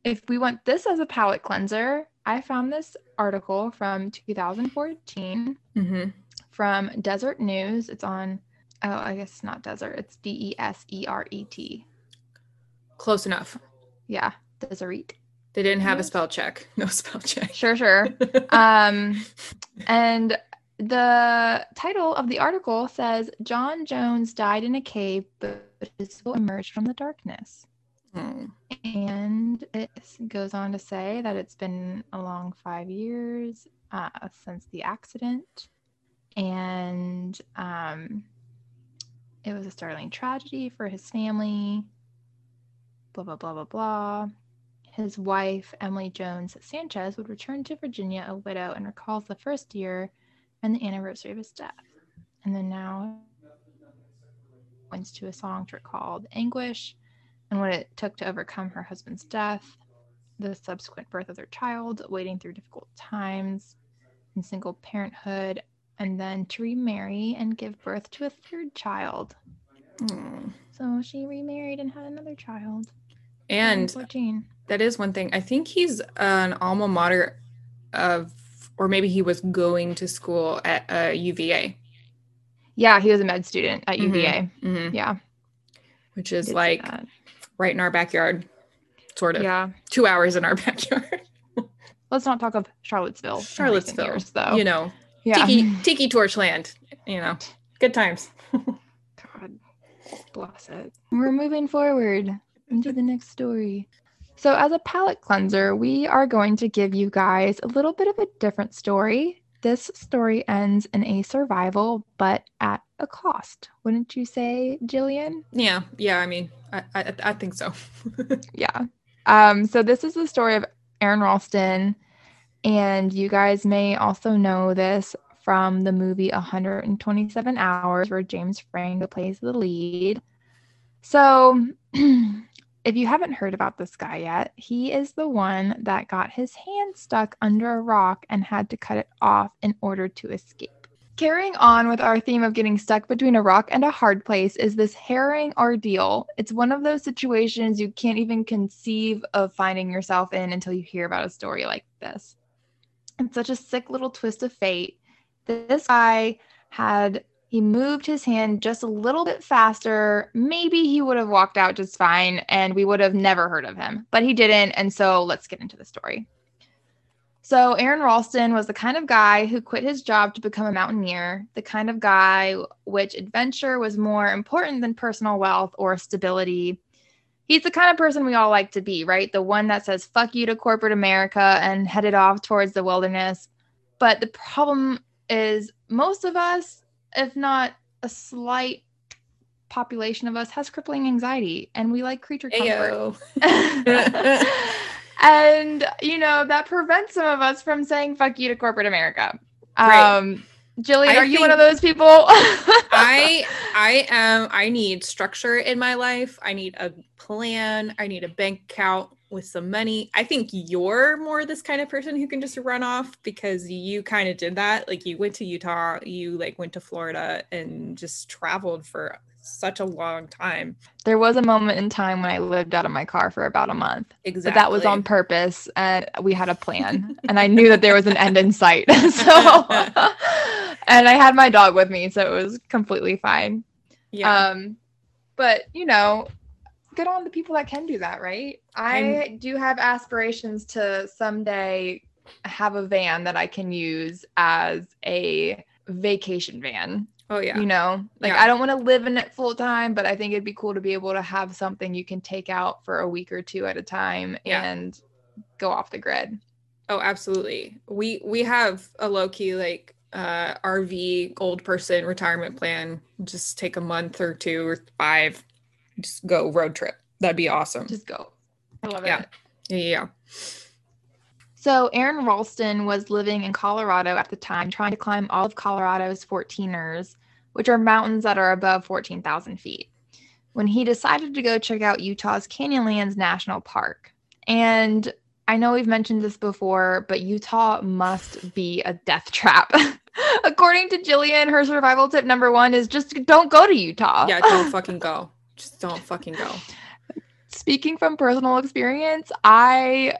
if we want this as a palate cleanser, I found this article from 2014
Mm-hmm.
from Desert News. It's on oh, I guess not desert, it's D E S E R E T.
Close enough.
Yeah, desert.
They didn't have a spell check. No spell check.
Sure, sure. um and the title of the article says John Jones died in a cave, but his soul emerged from the darkness.
Hmm.
And it goes on to say that it's been a long five years uh, since the accident. And um, it was a startling tragedy for his family. Blah, blah, blah, blah, blah. His wife, Emily Jones Sanchez, would return to Virginia a widow and recalls the first year and the anniversary of his death. And then now points to a song called Anguish and what it took to overcome her husband's death, the subsequent birth of their child, wading through difficult times in single parenthood, and then to remarry and give birth to a third child.
Hmm.
So she remarried and had another child.
And
14.
that is one thing. I think he's an alma mater of, or maybe he was going to school at uh, UVA,
Yeah, he was a med student at
Mhm.
UVA.
Mhm.
Yeah.
which is like right in our backyard, sort of.
yeah.
Two hours in our backyard.
Let's not talk of Charlottesville.
Charlottesville,
years, though.
you know,
yeah.
tiki, tiki torch land, you know, good times.
God bless it. We're moving forward into the next story. So, as a palate cleanser, we are going to give you guys a little bit of a different story. This story ends in a survival, but at a cost. Wouldn't you say, Jillian?
Yeah, yeah. I mean, I, I, I think so.
Yeah. Um, so this is the story of Aron Ralston, and you guys may also know this from the movie 127 Hours, where James Franco plays the lead. So, if you haven't heard about this guy yet, he is the one that got his hand stuck under a rock and had to cut it off in order to escape. Carrying on with our theme of getting stuck between a rock and a hard place is this harrowing ordeal. It's one of those situations you can't even conceive of finding yourself in until you hear about a story like this. It's such a sick little twist of fate. This guy had he moved his hand just a little bit faster. Maybe he would have walked out just fine and we would have never heard of him, but he didn't. And so let's get into the story. So, Aron Ralston was the kind of guy who quit his job to become a mountaineer, the kind of guy which adventure was more important than personal wealth or stability. He's the kind of person we all like to be, right? The one that says fuck you to corporate America and headed off towards the wilderness. But the problem is most of us, if not a slight population of us, has crippling anxiety and we like creature comfort. And you know, that prevents some of us from saying fuck you to corporate America.
Right.
Um Jillian, are you one of those people?
I I am I need structure in my life. I need a plan. I need a bank account with some money. I think you're more this kind of person who can just run off because you kind of did that. Like you went to Utah, you like went to Florida and just traveled for such a long time.
there was a moment in time when I lived out of my car for about a month.
Exactly.
But that was on purpose and we had a plan and I knew that there was an end in sight. so and I had my dog with me, so it was completely fine.
yeah.
Um but you know, good on the people that can do that, right? I do have aspirations to someday have a van that I can use as a vacation van.
oh yeah.
You know, like
Yeah.
I don't want to live in it full time, but I think it'd be cool to be able to have something you can take out for a week or two at a time
Yeah.
and go off the grid.
Oh, absolutely. We we have a low key like uh RV old person retirement plan. Just take a month or two or five, just go road trip. That'd be awesome.
Just go. I love
Yeah.
it.
yeah, yeah.
So Aron Ralston was living in Colorado at the time, trying to climb all of Colorado's 14ers, which are mountains that are above 14,000 feet, when he decided to go check out Utah's Canyonlands National Park. And I know we've mentioned this before, but Utah must be a death trap. According to Jillian, her survival tip number one is just don't go to Utah.
Yeah, don't fucking go. Just don't fucking go.
speaking from personal experience, I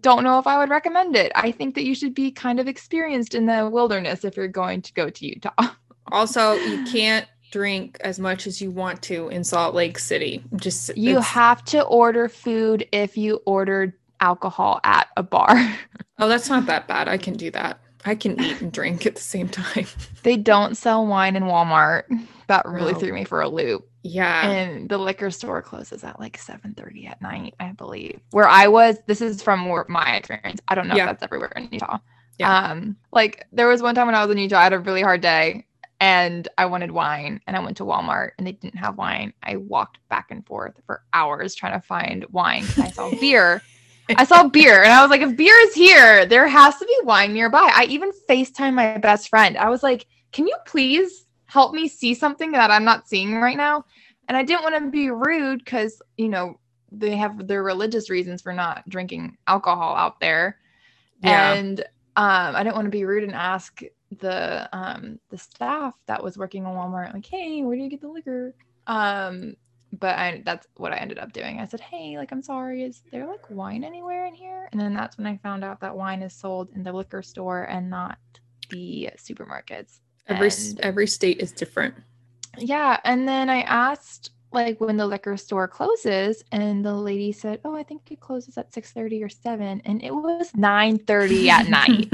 don't know if I would recommend it. I think that you should be kind of experienced in the wilderness if you're going to go to Utah.
Also, you can't drink as much as you want to in Salt Lake City. Just
You have to order food if you ordered alcohol at a bar.
Oh, that's not that bad. I can do that. I can eat and drink at the same time.
they don't sell wine in Walmart. That really
No.
threw me for a loop.
Yeah.
and the liquor store closes at like 7:30 at night, I believe. Where I was, this is from my experience. I don't know
Yeah.
if that's everywhere in Utah.
Yeah.
Um, like there was one time when I was in Utah, I had a really hard day and I wanted wine and I went to Walmart and they didn't have wine. I walked back and forth for hours trying to find wine. I saw beer. I saw beer and I was like, if beer is here, there has to be wine nearby. I even FaceTime my best friend. I was like, can you please help me see something that I'm not seeing right now? And I didn't want to be rude because, you know, they have their religious reasons for not drinking alcohol out there.
Yeah.
And um, I didn't want to be rude and ask the um, the staff that was working on Walmart, like, hey, where do you get the liquor? Um, but I that's what I ended up doing. I said, Hey, like I'm sorry, is there like wine anywhere in here? And then that's when I found out that wine is sold in the liquor store and not the supermarkets.
every
and-
every state is different.
Yeah, and then I asked like when the liquor store closes and the lady said, "Oh, I think it closes at 6:30 or 7." And it was 9:30 at night.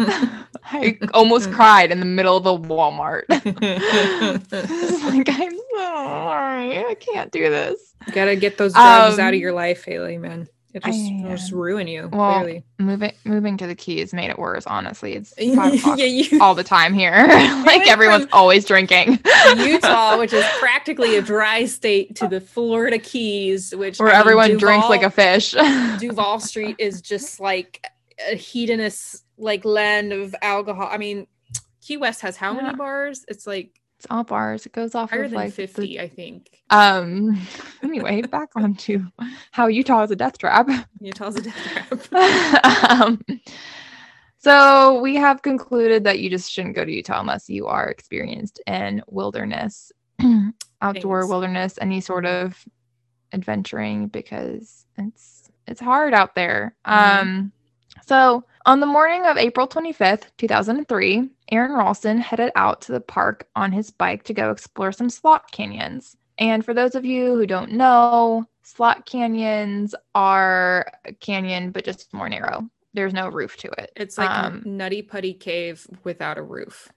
I almost cried in the middle of a Walmart. like I'm sorry, I can't do this.
you Gotta get those drugs out
Um,
of your life, Haley, man. It just,
I,
just ruin you,
well,
clearly.
Moving moving to the keys made it worse. Honestly, it's
yeah, you,
all the time here. like everyone's always drinking.
Utah, which is practically a dry state, to the Florida Keys, which
where
I mean,
everyone drinks like a fish.
Duval Street is just like a hedonist like land of alcohol. I mean, Key West has how
Yeah.
many bars? It's like
it's all bars. It goes off
higher
of
than
like the-
50, I think.
Um. Anyway, back on to how Utah is a death trap.
Utah's a death trap.
um, so we have concluded that you just shouldn't go to Utah unless you are experienced in wilderness, outdoor
Thanks.
wilderness, any sort of adventuring because it's it's hard out there.
Mhm.
Um. So on the morning of April 25th, 2003, Aron Ralston headed out to the park on his bike to go explore some slot canyons. And for those of you who don't know, slot canyons are a canyon, but just more narrow. There's no roof to it.
It's like
Um,
a nutty putty cave without a roof.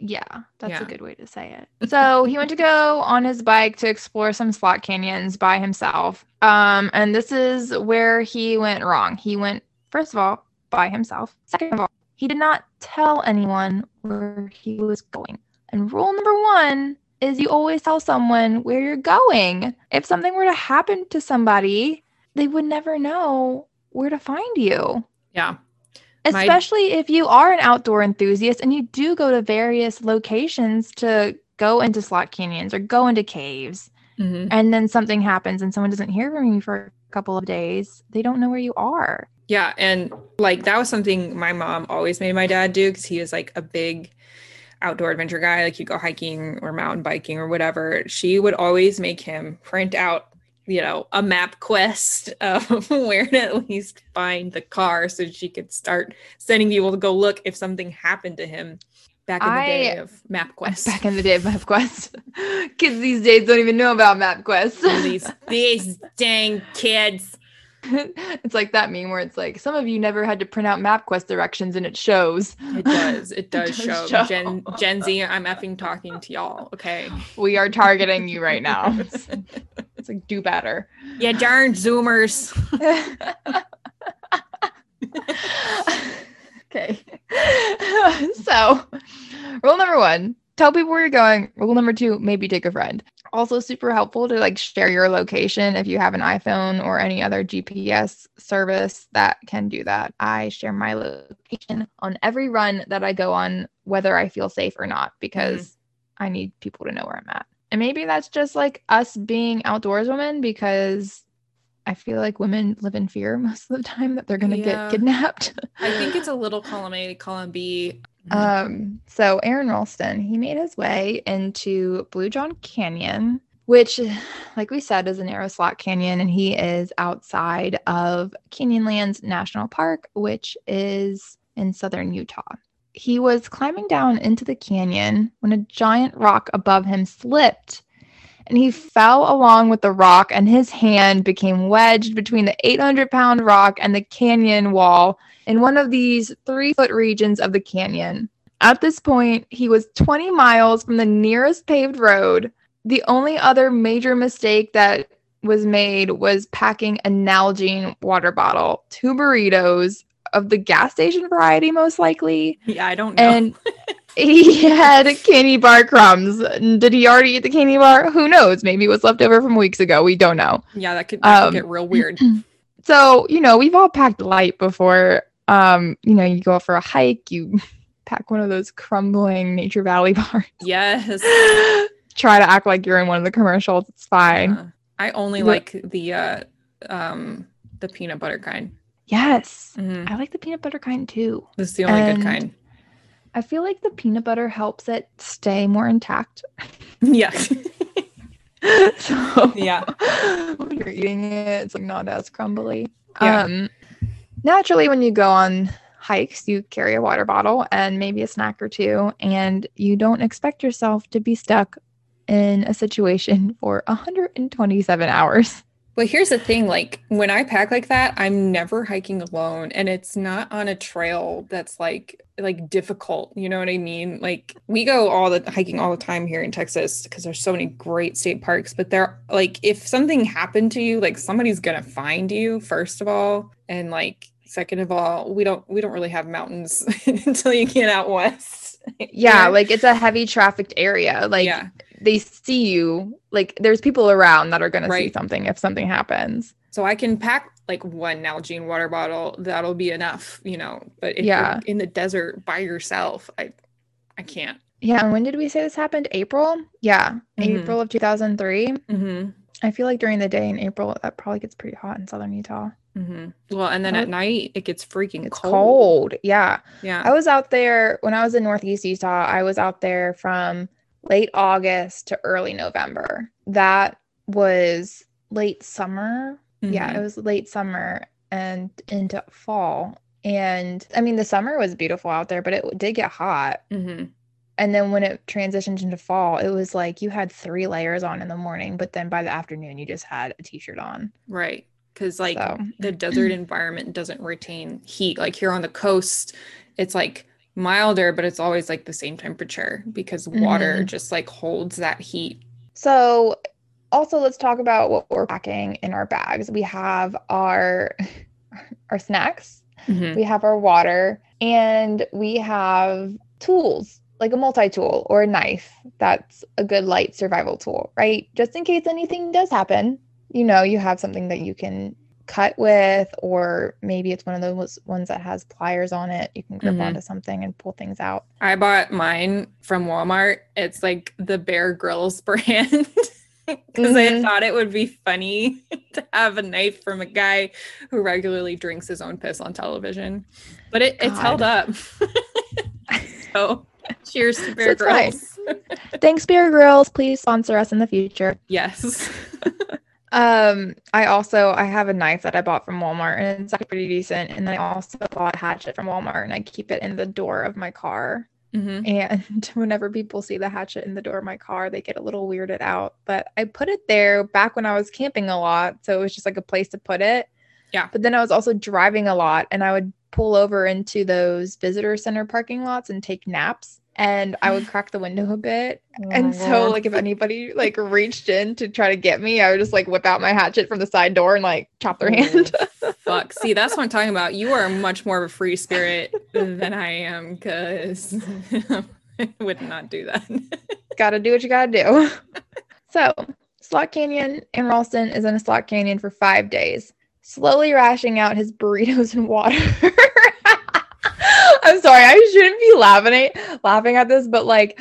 Yeah, that's
Yeah.
a good way to say it. So he went to go on his bike to explore some slot canyons by himself. Um, and this is where he went wrong. He went, first of all, by himself. Second of all, he did not tell anyone where he was going. And rule number one is you always tell someone where you're going. If something were to happen to somebody, they would never know where to find you.
Yeah. My-
Especially if you are an outdoor enthusiast and you do go to various locations to go into slot canyons or go into caves,
Mhm.
and then something happens and someone doesn't hear from you for a couple of days, they don't know where you are.
Yeah, and like that was something my mom always made my dad do because he was like a big outdoor adventure guy. Like you go hiking or mountain biking or whatever. She would always make him print out, you know, a MapQuest of where to at least find the car so she could start sending people to go look if something happened to him back in the day
I-
of MapQuest.
Back in the day of MapQuest. Kids these days don't even know about MapQuest.
these these dang kids.
it's like that meme where it's like some of you never had to print out MapQuest directions and it shows.
It does. It does,
does
show.
show.
Gen Gen Z, I'm effing talking to y'all. Okay.
We are targeting you right now. It's, it's like do better.
Yeah, darn Zoomers.
okay. so, rule number one tell people where you're going. Rule number two maybe take a friend. Also, super helpful to like share your location if you have an iPhone or any other GPS service that can do that. I share my location on every run that I go on, whether I feel safe or not, because mm-hmm. I need people to know where I'm at. And maybe that's just like us being outdoors women because I feel like women live in fear most of the time that they're going to
Yeah.
get kidnapped.
I think it's a little column A, column B.
Um, so Aron Ralston, he made his way into Blue John Canyon, which, like we said, is a narrow slot canyon, and he is outside of Canyonlands National Park, which is in southern Utah. He was climbing down into the canyon when a giant rock above him slipped. And he fell along with the rock, and his hand became wedged between the 800 pound rock and the canyon wall in one of these three foot regions of the canyon. At this point, he was 20 miles from the nearest paved road. The only other major mistake that was made was packing a Nalgene water bottle, two burritos of the gas station variety, most likely,
Yeah, I don't know.
and he had candy bar crumbs. Did he already eat the candy bar? Who knows? Maybe it was left over from weeks ago. We don't know.
yeah, that could, that could
um,
get real weird.
So, you know, we've all packed light before. Um, you know, you go out for a hike, you pack one of those crumbling Nature Valley bars.
Yes.
Try to act like you're in one of the commercials. It's fine.
Uh, I only
But-
like the uh um the peanut butter kind.
Yes.
Mhm.
I like the peanut butter kind too.
This is the only
And-
good kind.
I feel like the peanut butter helps it stay more intact.
Yeah.
so
yeah.
when you're eating it, it's like not as crumbly.
Yeah.
Um, naturally, when you go on hikes, you carry a water bottle and maybe a snack or two, and you don't expect yourself to be stuck in a situation for 127 hours.
But here's the thing, like when I pack like that, I'm never hiking alone and it's not on a trail that's like like difficult, you know what I mean? Like we go all the hiking all the time here in Texas because there's so many great state parks, but they're like if something happened to you, like somebody's going to find you first of all and like second of all, we don't we don't really have mountains until you get out west.
Yeah, like it's a heavy trafficked area. Like
yeah.
They see you, like there's people around that are going to see something if something happens.
So I can pack like one Nalgene water bottle. That'll be enough, you know. But if
Yeah.
you're in the desert by yourself, I I can't.
Yeah, and when did we say this happened? April? Yeah,
Mhm.
April of 2003.
Mm-hmm.
I feel like during the day in April, that probably gets pretty hot in southern Utah.
Mm-hmm. Well, and then at night it gets freaking
It's
cold.
cold. Yeah.
Yeah.
I was out there when I was in Northeast Utah. I was out there from late August to early November. That was late summer. Yeah,
Mhm.
it was late summer and into fall. And I mean, the summer was beautiful out there, but it did get hot.
Mhm.
And then when it transitioned into fall, it was like you had three layers on in the morning, but then by the afternoon, you just had a t shirt on.
Right. Because like
So-
the desert environment doesn't retain heat. Like here on the coast, it's like milder, but it's always like the same temperature because water
Mhm.
just like holds that heat.
So, also let's talk about what we're packing in our bags. We have our our snacks,
Mhm.
we have our water, and we have tools like a multi-tool or a knife. That's a good light survival tool, right? Just in case anything does happen, you know, you have something that you can cut with, or maybe it's one of those ones that has pliers on it. You can grip
Mhm.
onto something and pull things out.
I bought mine from Walmart. It's like the Bear Grylls brand because I
Mhm.
thought it would be funny to have a knife from a guy who regularly drinks his own piss on television. But it, it's held up. so cheers to Bear
fine.
Grylls.
Thanks, Bear Grylls. Please sponsor us in the future.
Yes.
Um, I also I have a knife that I bought from Walmart and it's actually pretty decent. And then I also bought a hatchet from Walmart and I keep it in the door of my car.
Mhm.
And whenever people see the hatchet in the door of my car, they get a little weirded out. But I put it there back when I was camping a lot, so it was just like a place to put it.
Yeah.
But then I was also driving a lot and I would pull over into those visitor center parking lots and take naps. And I would crack the window a bit oh and so like if anybody like reached in to try to get me, I would just like whip out my hatchet from the side door and like chop their oh, hand.
Oh, fuck. See, that's what I'm talking about. You are much more of a free spirit than I am because I would not do that.
gotta do what you gotta do. so Slot Canyon in Ralston is in a slot canyon for five days, slowly rationing out his burritos and water. I'm sorry, I shouldn't be laughing at laughing at this, but like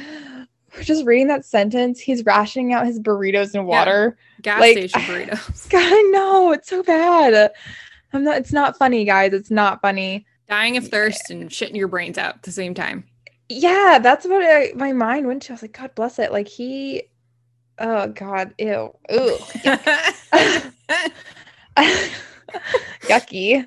just reading that sentence, he's rationing out his burritos and water.
Gas
Like,
station burritos.
God, I know it's so bad. I'm not. It's not funny, guys. It's not funny.
Dying of thirst and shitting your brains out at the same time.
Yeah, that's what I, my mind went to. I was like, God bless it. Like he, oh God, ew, ooh, yucky.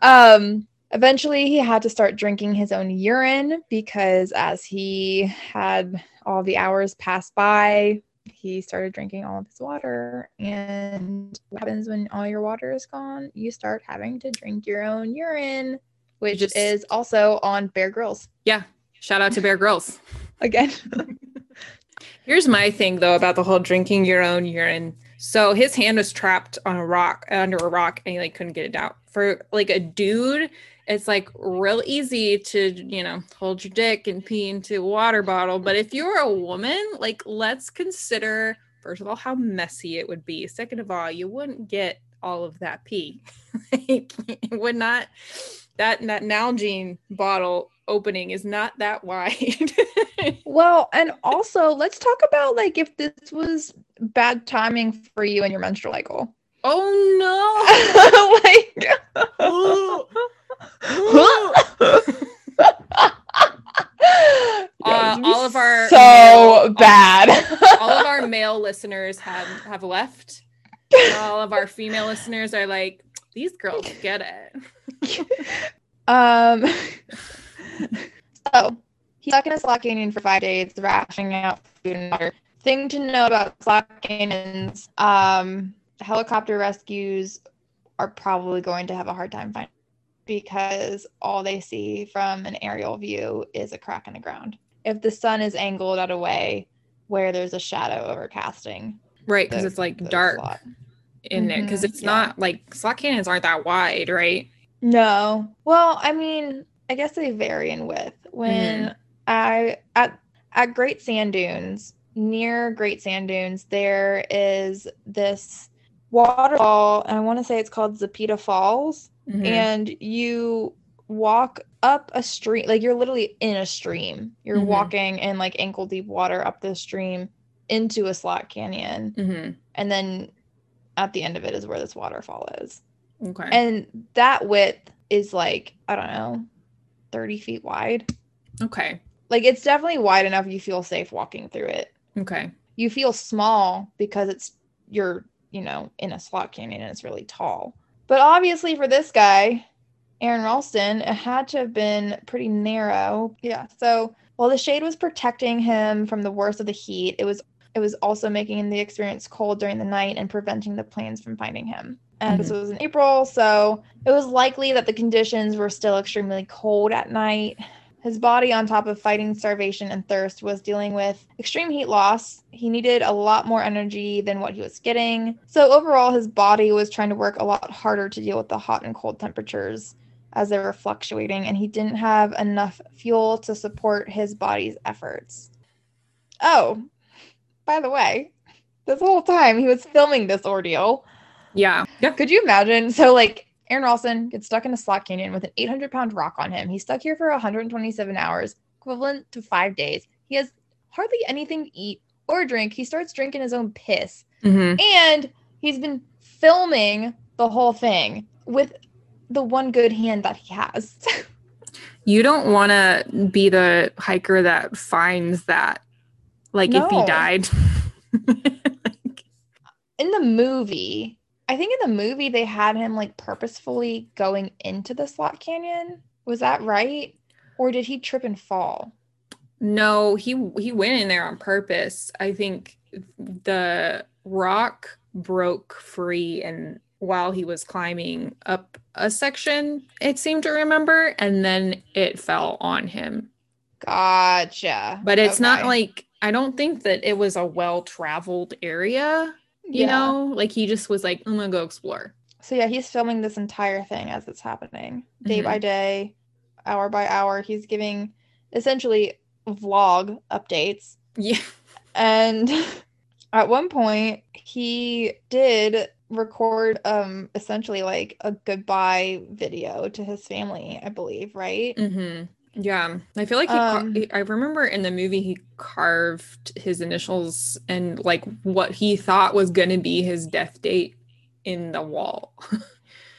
um, eventually, he had to start drinking his own urine because as he had all the hours pass by, he started drinking all of his water. And what happens when all your water is gone? You start having to drink your own urine, which
just-
is also on Bear Grylls
yeah. Shout out to Bear Grylls.
again.
Here's my thing though about the whole drinking your own urine. So his hand was trapped on a rock under a rock and he like couldn't get it out. For like a dude, it's like real easy to, you know, hold your dick and pee into a water bottle. But if you're a woman, like let's consider first of all how messy it would be. Second of all, you wouldn't get all of that pee. Like, it would not that that Nalgene bottle opening is not that wide.
Well, and also let's talk about like if this was bad timing for you and your menstrual cycle.
oh no like. Uh, all of our
so
male-
bad.
all of our male listeners have have left. All of our female listeners are like, these girls get it.
um so he's stuck in a slot canyon for five days, rationing out food and water. Thing to know about slot canyons, um, helicopter rescues are probably going to have a hard time finding because all they see from an aerial view is a crack in the ground. If the sun is angled at a way where there's a shadow overcasting
Right, because it's like dark
slot.
in there. Because
mm-hmm,
it's
yeah.
not like slot canyons aren't that wide, right?
No. Well, I mean, I guess they vary in width. When mm. I at at Great Sand Dunes, near Great Sand Dunes, there is this waterfall, and I want to say it's called Zapata Falls,
Mhm.
and you walk up a stream, like you're literally in a stream. You're
Mhm.
walking in like ankle deep water up the stream into a slot canyon,
Mhm.
and then at the end of it is where this waterfall is
Okay.
and that width is like i don't know 30 feet wide
okay.
like it's definitely wide enough you feel safe walking through it
Okay.
you feel small because it's you're you know in a slot canyon and it's really tall but obviously for this guy aron ralston it had to have been pretty narrow. Yeah. So while the shade was protecting him from the worst of the heat it was it was also making the experience cold during the night and preventing the planes from finding him. And this mm-hmm. was in April, so it was likely that the conditions were still extremely cold at night. His body, on top of fighting starvation and thirst, was dealing with extreme heat loss. He needed a lot more energy than what he was getting. So, overall, his body was trying to work a lot harder to deal with the hot and cold temperatures as they were fluctuating, and he didn't have enough fuel to support his body's efforts. Oh, by the way, this whole time he was filming this ordeal.
Yeah. Yeah.
Could you imagine? So, like, Aron Ralston gets stuck in a slot canyon with an 800 pound rock on him. He's stuck here for 127 hours, equivalent to five days. He has hardly anything to eat or drink. He starts drinking his own piss.
Mhm.
And he's been filming the whole thing with the one good hand that he has.
You don't want to be the hiker that finds that, like, if he
No.
died.
in the movie, I think in the movie they had him like purposefully going into the slot canyon. Was that right? Or did he trip and fall?
No, he he went in there on purpose. I think the rock broke free and while he was climbing up a section, it seemed to remember, and then it fell on him.
Gotcha.
But it's not like I don't think that it was a well-traveled area, you
Yeah.
know? Like he just was like, I'm gonna go explore.
So yeah, he's filming this entire thing as it's happening, day
Mhm.
by day, hour by hour. He's giving essentially vlog updates.
Yeah.
And at one point, he did record um essentially like a goodbye video to his family, I believe, right?
hmm Yeah, I feel like he,
Um,
I remember in the movie he carved his initials and like what he thought was going to be his death date in the wall,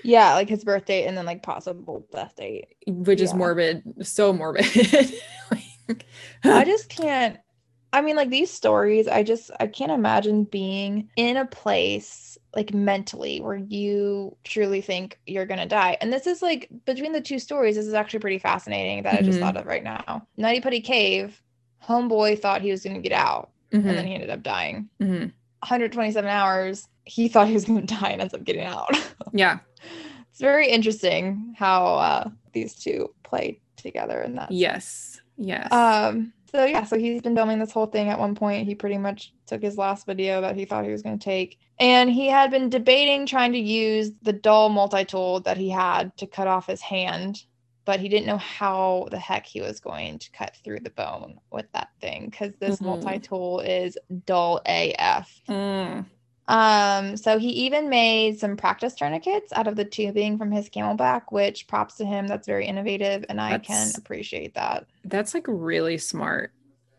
Yeah, like his birthday and then like possible death date.
which is morbid, so morbid. Like,
I just can't I mean like these stories, I just I can't imagine being in a place like mentally where you truly think you're gonna die. And this is like between the two stories, this is actually pretty fascinating that I just
Mhm.
thought of right now. Nutty Putty Cave, homeboy thought he was gonna get out and then
Mhm,
he ended up dying.
mhm.
127 hours, he thought he was gonna die and ends up getting out.
Yeah,
it's very interesting how uh these two play together in that
yes, yes.
um, so yeah, so he's been filming this whole thing. At one point, he pretty much took his last video that he thought he was going to take, and he had been debating trying to use the dull multi-tool that he had to cut off his hand, but he didn't know how the heck he was going to cut through the bone with that thing because this
Mhm.
multi-tool is dull AF.
Mm,
Um, so he even made some practice tourniquets out of the tubing from his CamelBak, which props to him. That's very innovative, and I can appreciate that.
that's like really smart,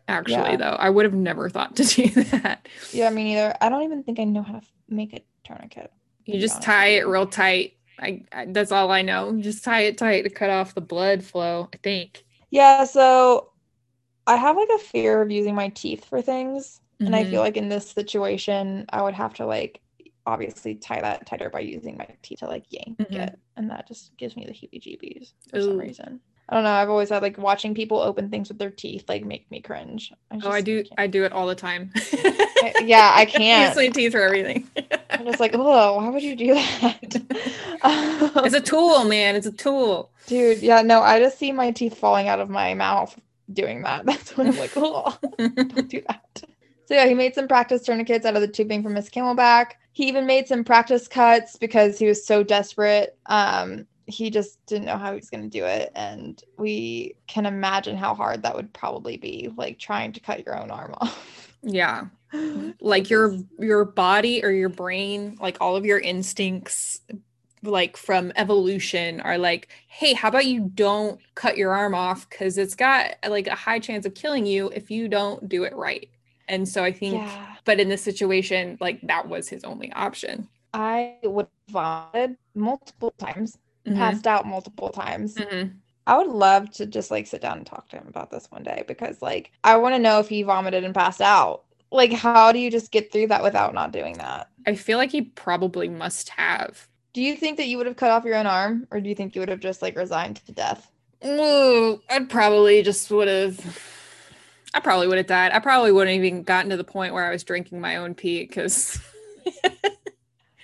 actually.
Yeah.
Though I would have never thought to do that.
Yeah, me neither. I don't even think I know how to make a tourniquet.
You just tie it real tight. I, I that's all I know. Just tie it tight to cut off the blood flow. I think.
Yeah, so I have like a fear of using my teeth for things. And I feel like in this situation, I would have to like obviously tie that tighter by using my teeth to like yank
Mhm.
it. And that just gives me the heebie jeebies for some reason. I don't know. I've always had like watching people open things with their teeth like make me cringe. I
Oh, I do.
can't-
I do it all the time.
yeah, I can't.
Use my teeth for everything.
I'm just like, oh, why would you do that?
it's a tool, man. It's a tool.
Dude, yeah, no, I just see my teeth falling out of my mouth doing that. That's when I'm like, oh, don't do that. So yeah, he made some practice tourniquets out of the tubing from his CamelBak. He even made some practice cuts because he was so desperate. Um, he just didn't know how he was going to do it, and we can imagine how hard that would probably be, like trying to cut your own arm off.
Yeah, like your your body or your brain, like all of your instincts, like from evolution, are like, hey, how about you don't cut your arm off because it's got like a high chance of killing you if you don't do it right. And so I think,
yeah,
but in this situation, like that was his only option.
I would have vomited multiple times,
Mhm.
passed out multiple times.
Mhm.
I would love to just like sit down and talk to him about this one day because like I want to know if he vomited and passed out. Like how do you just get through that without not doing that?
I feel like he probably must have.
Do you think that you would have cut off your own arm or do you think you would have just like resigned to death?
Ooh, I'd probably just would have. I probably would have died. I probably wouldn't even gotten to the point where I was drinking my own pee because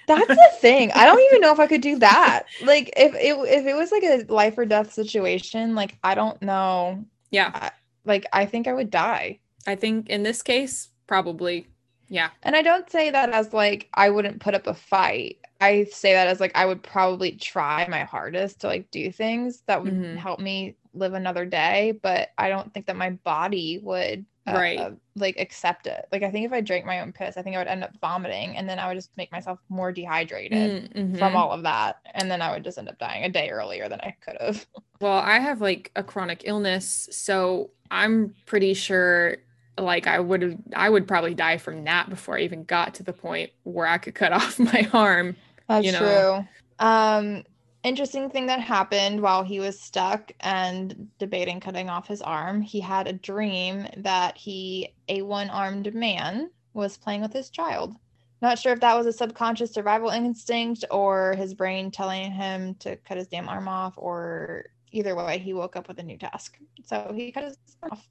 That's the thing. I don't even know if I could do that. Like if it if it was like a life or death situation, like I don't know.
Yeah.
Like I think I would die.
I think in this case, probably. Yeah.
And I don't say that as like I wouldn't put up a fight. I say that as like I would probably try my hardest to like do things that would
Mhm.
help me live another day, but I don't think that my body would uh,
Right.
uh, like accept it. Like I think if I drank my own piss, I think I would end up vomiting and then I would just make myself more dehydrated
Mm,
from
mhm.
all of that and then I would just end up dying a day earlier than I could have.
Well, I have like a chronic illness, so I'm pretty sure like I would have I would probably die from that before I even got to the point where I could cut off my arm.
That's
you know.
true. Um, interesting thing that happened while he was stuck and debating cutting off his arm. He had a dream that he, a one-armed man, was playing with his child. Not sure if that was a subconscious survival instinct or his brain telling him to cut his damn arm off, or either way, he woke up with a new task. So he cut his arm off.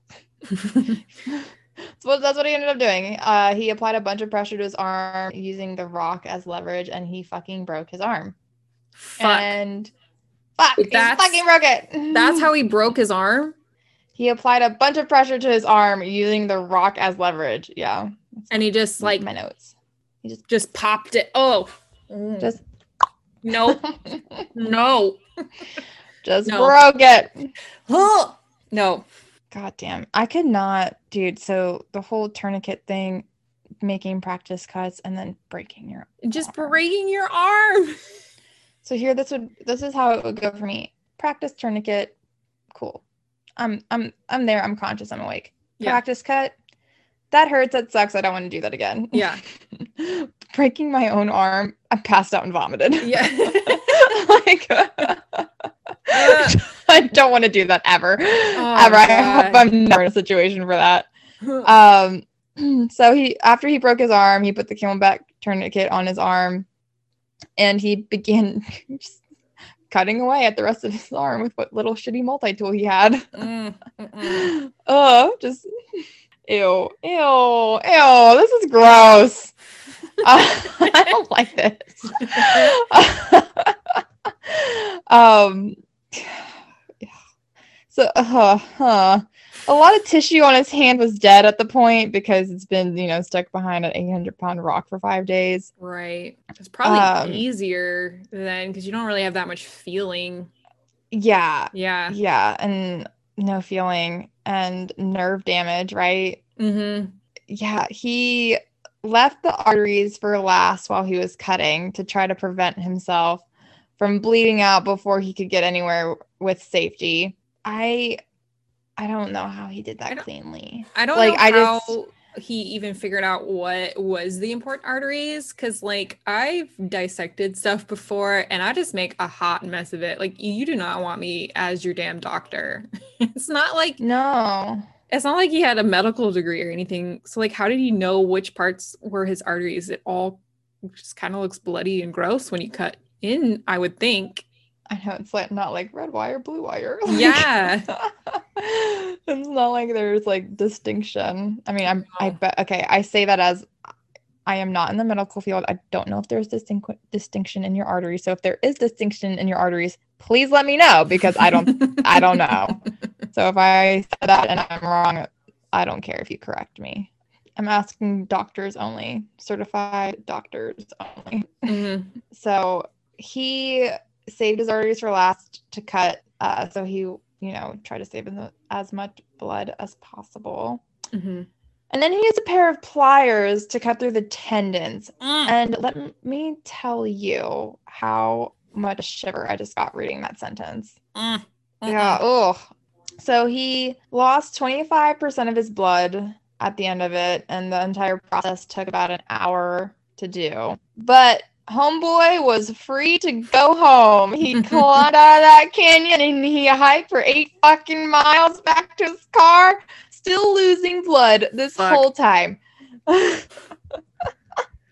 So that's what he ended up doing. Uh, he applied a bunch of pressure to his arm using the rock as leverage, and he fucking broke his arm.
Fuck.
And fuck, he
That's-
fucking broke it.
That's how he broke his arm.
he applied a bunch of pressure to his arm using the rock as leverage. Yeah,
And he just like
my notes.
He just just popped it. Oh.
Just
no. No.
just
No.
broke it.
No.
God damn. I could not, dude. So the whole tourniquet thing, making practice cuts and then breaking your
Just
arm.
breaking your arm.
So here this would this is how it would go for me. Practice tourniquet, cool. I'm I'm I'm there, I'm conscious, I'm awake.
Yeah.
Practice cut. That hurts, that sucks. I don't want to do that again.
Yeah.
Breaking my own arm, I passed out and vomited.
Yeah.
like I don't want to do that ever. ever. I hope I'm never in a situation for that. Um, so he after he broke his arm, he put the CamelBak tourniquet on his arm, and he began cutting away at the rest of his arm with what little shitty multi tool he had.
Mm.
Oh, just ew, ew, ew. This is gross. Uh, I don't like this. um. So, uh, huh. A lot of tissue on his hand was dead at the point because it's been, you know, stuck behind an 800 pound rock for five days.
Right. It's probably
Um,
easier then because you don't really have that much feeling.
Yeah,
Yeah.
yeah, and no feeling and nerve damage, right?
Mm-hmm.
Yeah, he left the arteries for last while he was cutting to try to prevent himself from bleeding out before he could get anywhere with safety. I I don't know how he did that
don't-
cleanly.
I don't
Like,
know
I
how
just-
he even figured out what was the important arteries because like I've dissected stuff before and I just make a hot mess of it. Like you do not want me as your damn doctor. it's not like
No.
it's not like he had a medical degree or anything. So like how did he know which parts were his arteries? It all just kind of looks bloody and gross when you cut in, I would think.
I know it's like not like red wire, blue wire. Like-
Yeah.
it's not like there's like distinction. I mean, I'm I bet okay, I say that as I am not in the medical field. I don't know if there's distinct distinction in your arteries. So if there is distinction in your arteries, please let me know because I don't I don't know. So if I said that and I'm wrong, I don't care if you correct me. I'm asking doctors only, certified doctors only.
Mhm.
So he saved his arteries for last to cut. Uh, so he, you know, tried to save as- much blood as possible.
Mhm.
And then he used a pair of pliers to cut through the tendons.
Mm.
And let me tell you how much shiver I just got reading that sentence.
Mm.
Yeah. Oh. So he lost 25% of his blood at the end of it, and the entire process took about an hour to do. But Homeboy was free to go home. He climbed out of that canyon and he hiked for eight fucking miles back to his car, still losing blood this
Fuck.
whole time.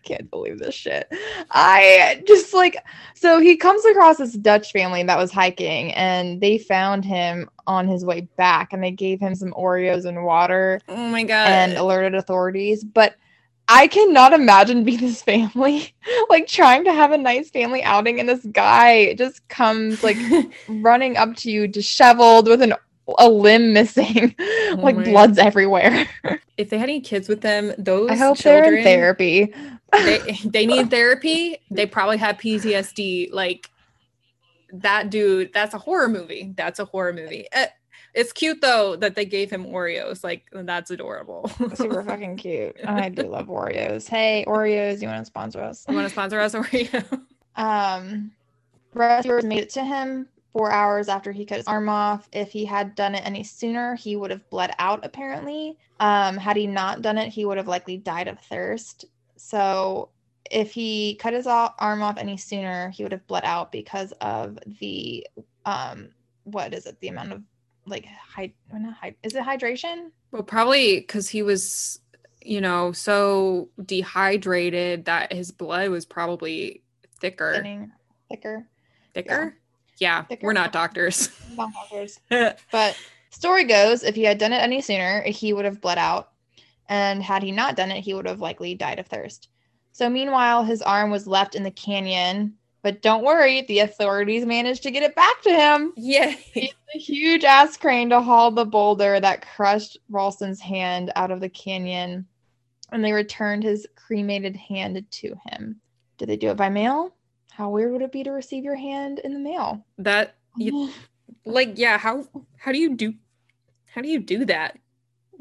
Can't believe this shit. I just like so he comes across this Dutch family that was hiking and they found him on his way back and they gave him some Oreos and water
Oh my god.
and alerted authorities. But I cannot imagine being this family, like trying to have a nice family outing, and this guy just comes like running up to you, disheveled with an a limb missing, like
my
blood's everywhere.
if they had any kids with them, those
I hope
children,
they're in therapy.
they, they need therapy. They probably have PTSD. Like that dude, that's a horror movie. That's a horror movie. Eh, it's cute though that they gave him Oreos. Like that's adorable.
Super fucking cute. I do love Oreos. Hey, Oreos, you want to sponsor us?
you want to sponsor us, Oreo?
Um, rescuers made it to him four hours after he cut his arm off. If he had done it any sooner, he would have bled out, apparently. Um, had he not done it, he would have likely died of thirst. So, if he cut his arm off any sooner, he would have bled out because of the, um, what is it? The amount of like, hy- not hy- is it hydration?
well, probably because he was, you know, so dehydrated that his blood was probably thicker.
Thinning, thicker.
Thicker? Yeah,
Thicker.
we're not doctors.
Not doctors. But story goes, if he had done it any sooner, he would have bled out. And had he not done it, he would have likely died of thirst. So meanwhile, his arm was left in the canyon. But don't worry, the authorities managed to get it back to him.
yeah.
He a huge ass crane to haul the boulder that crushed Ralston's hand out of the canyon. And they returned his cremated hand to him. Did they do it by mail? How weird would it be to receive your hand in the mail?
That you, like yeah, how how do you do how do you do that?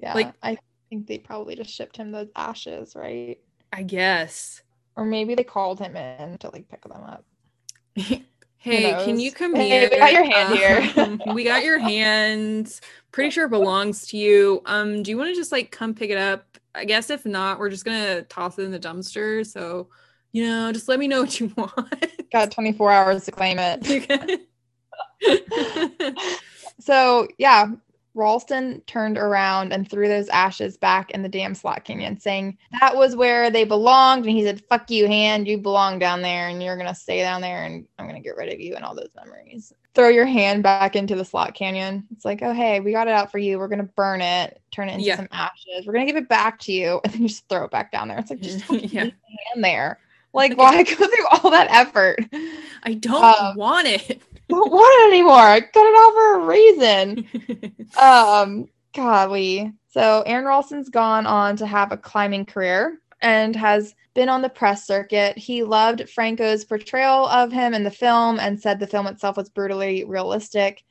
Yeah,
Like-
I think they probably just shipped him the ashes, right?
I guess.
Or maybe they called him in to like pick them up.
hey, can you come
Hey,
here?
we got your hand here.
Um, we got your hand. Pretty sure it belongs to you. Um, do you want to just like come pick it up? I guess if not, we're just gonna toss it in the dumpster. So, you know, just let me know what you want.
Got 24 hours to claim it. So yeah, Ralston turned around and threw those ashes back in the damn slot canyon, saying that was where they belonged. And he said, Fuck you, hand, you belong down there, and you're gonna stay down there, and I'm gonna get rid of you and all those memories. Throw your hand back into the slot canyon. It's like, oh hey, we got it out for you. We're gonna burn it, turn it into
Yeah.
some ashes. We're gonna give it back to you, and then you just throw it back down there. It's like just
Yeah.
the hand there. Like, why go through all that effort?
I don't
Um,
want it.
Don't want it anymore. I cut it off for a reason. Um, golly. So Aron Ralston's gone on to have a climbing career and has been on the press circuit. He loved Franco's portrayal of him in the film and said the film itself was brutally realistic.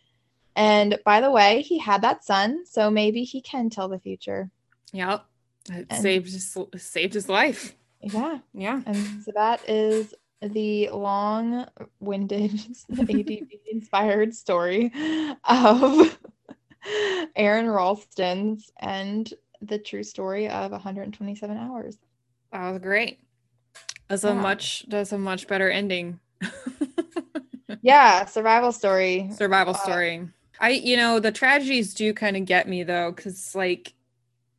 And by the way, he had that son, so maybe he can tell the future.
yep. It
And-
saved his saved his life.
Yeah.
Yeah.
And so that is the long winded ADD inspired story of Aron Ralston's and the true story of 127 hours.
That was great. That's a much that's a much better ending.
Yeah, survival story.
Survival
Uh,
story. I you know, the tragedies do kind of get me though, because like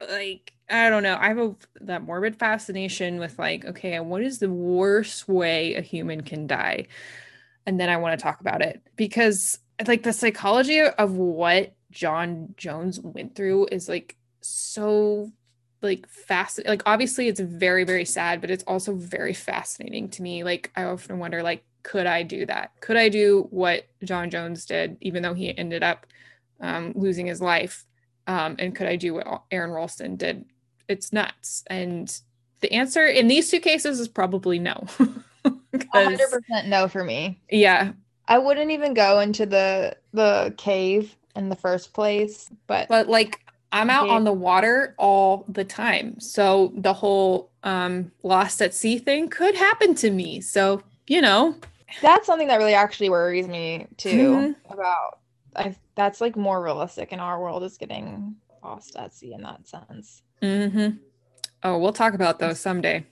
like I don't know. I have a, that morbid fascination with like, okay, what is the worst way a human can die? And then I want to talk about it. Because like the psychology of what John Jones went through is like so like fast like obviously it's very very sad but it's also very fascinating to me. Like i often wonder like could i do that? Could i do what john jones did even though he ended up um, losing his life? Um, and could i do what aron ralston did it's nuts and the answer in these two cases is probably no.
100% no for me.
yeah
I wouldn't even go into the the cave in the first place, but
but like i'm out
Yeah.
on the water all the time so the whole um lost at sea thing could happen to me so you know
that's something that really actually worries me too
Mhm.
about I that's like more realistic in our world is getting lost at sea in that sense.
Hmm Oh, we'll talk about those someday.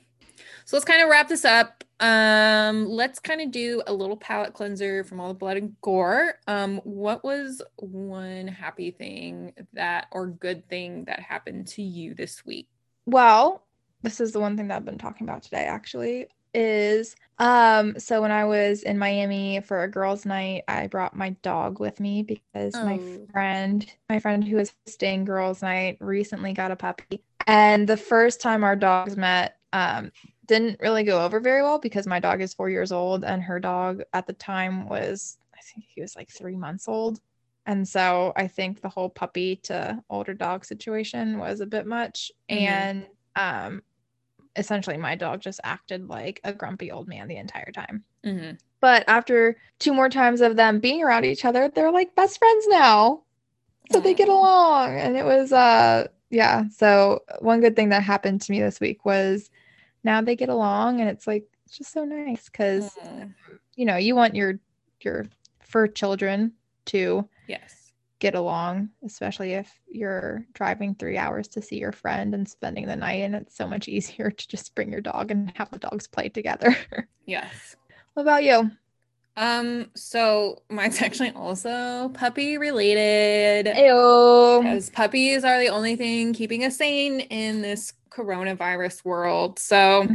So let's kind of wrap this up. Um, let's kind of do a little palate cleanser from all the blood and gore. Um, what was one happy thing that or good thing that happened to you this week?
Well, this is the one thing that I've been talking about today actually is um so when I was in Miami for a girls night, I brought my dog with me because my
Oh.
friend, my friend who was staying girls night recently got a puppy. And the first time our dogs met, um, didn't really go over very well because my dog is four years old and her dog at the time was, I think he was like three months old. And so I think the whole puppy to older dog situation was a bit much.
Mhm.
And um, essentially, my dog just acted like a grumpy old man the entire time.
hmm
But after two more times of them being around each other, they're like best friends now. So they get along. And it was uh yeah. So one good thing that happened to me this week was now they get along and it's like it's just so nice because you know, you want your your fur children to
Yes.
Get along, especially if you're driving three hours to see your friend and spending the night and it's so much easier to just bring your dog and have the dogs play together.
Yes.
what about you?
Um, so mine's actually also puppy related.
Ew.
because puppies are the only thing keeping us sane in this coronavirus world. So,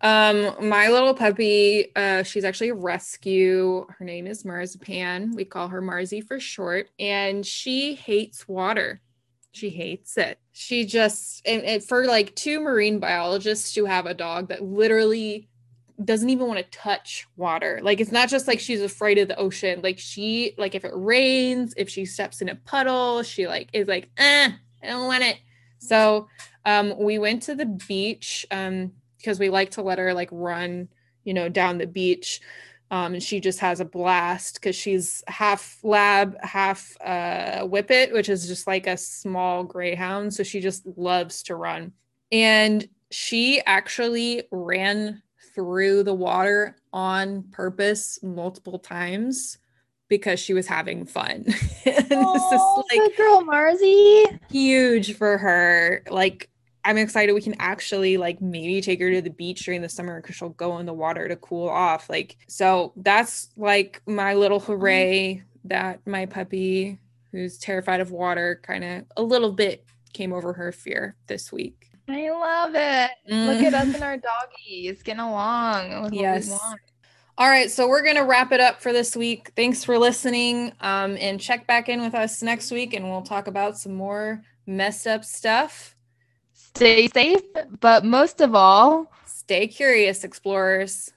um, my little puppy, uh, she's actually a rescue. Her name is Marzipan. We call her Marzi for short, and she hates water. She hates it. She just and, and for like two marine biologists to have a dog that literally doesn't even want to touch water. Like it's not just like she's afraid of the ocean. Like she like if it rains, if she steps in a puddle, she like is like, eh, I don't want it. So um we went to the beach um because we like to let her like run, you know, down the beach. Um, and she just has a blast because she's half lab, half uh, whippet, which is just like a small greyhound. So she just loves to run. And she actually ran through the water on purpose multiple times because she was having fun. and this is
Oh,
like
girl, Marzi.
huge for her. Like, I'm excited we can actually like maybe take her to the beach during the summer because she'll go in the water to cool off. Like, so that's like my little hooray that my puppy, who's terrified of water, kind of a little bit came over her fear this week.
I love it. Look at us and our doggies getting along
Yes.
what we want.
All right, so we're gonna wrap it up for this week. Thanks for listening. Um, and check back in with us next week, and we'll talk about some more messed up stuff.
Stay safe, but most of all,
Stay curious, explorers.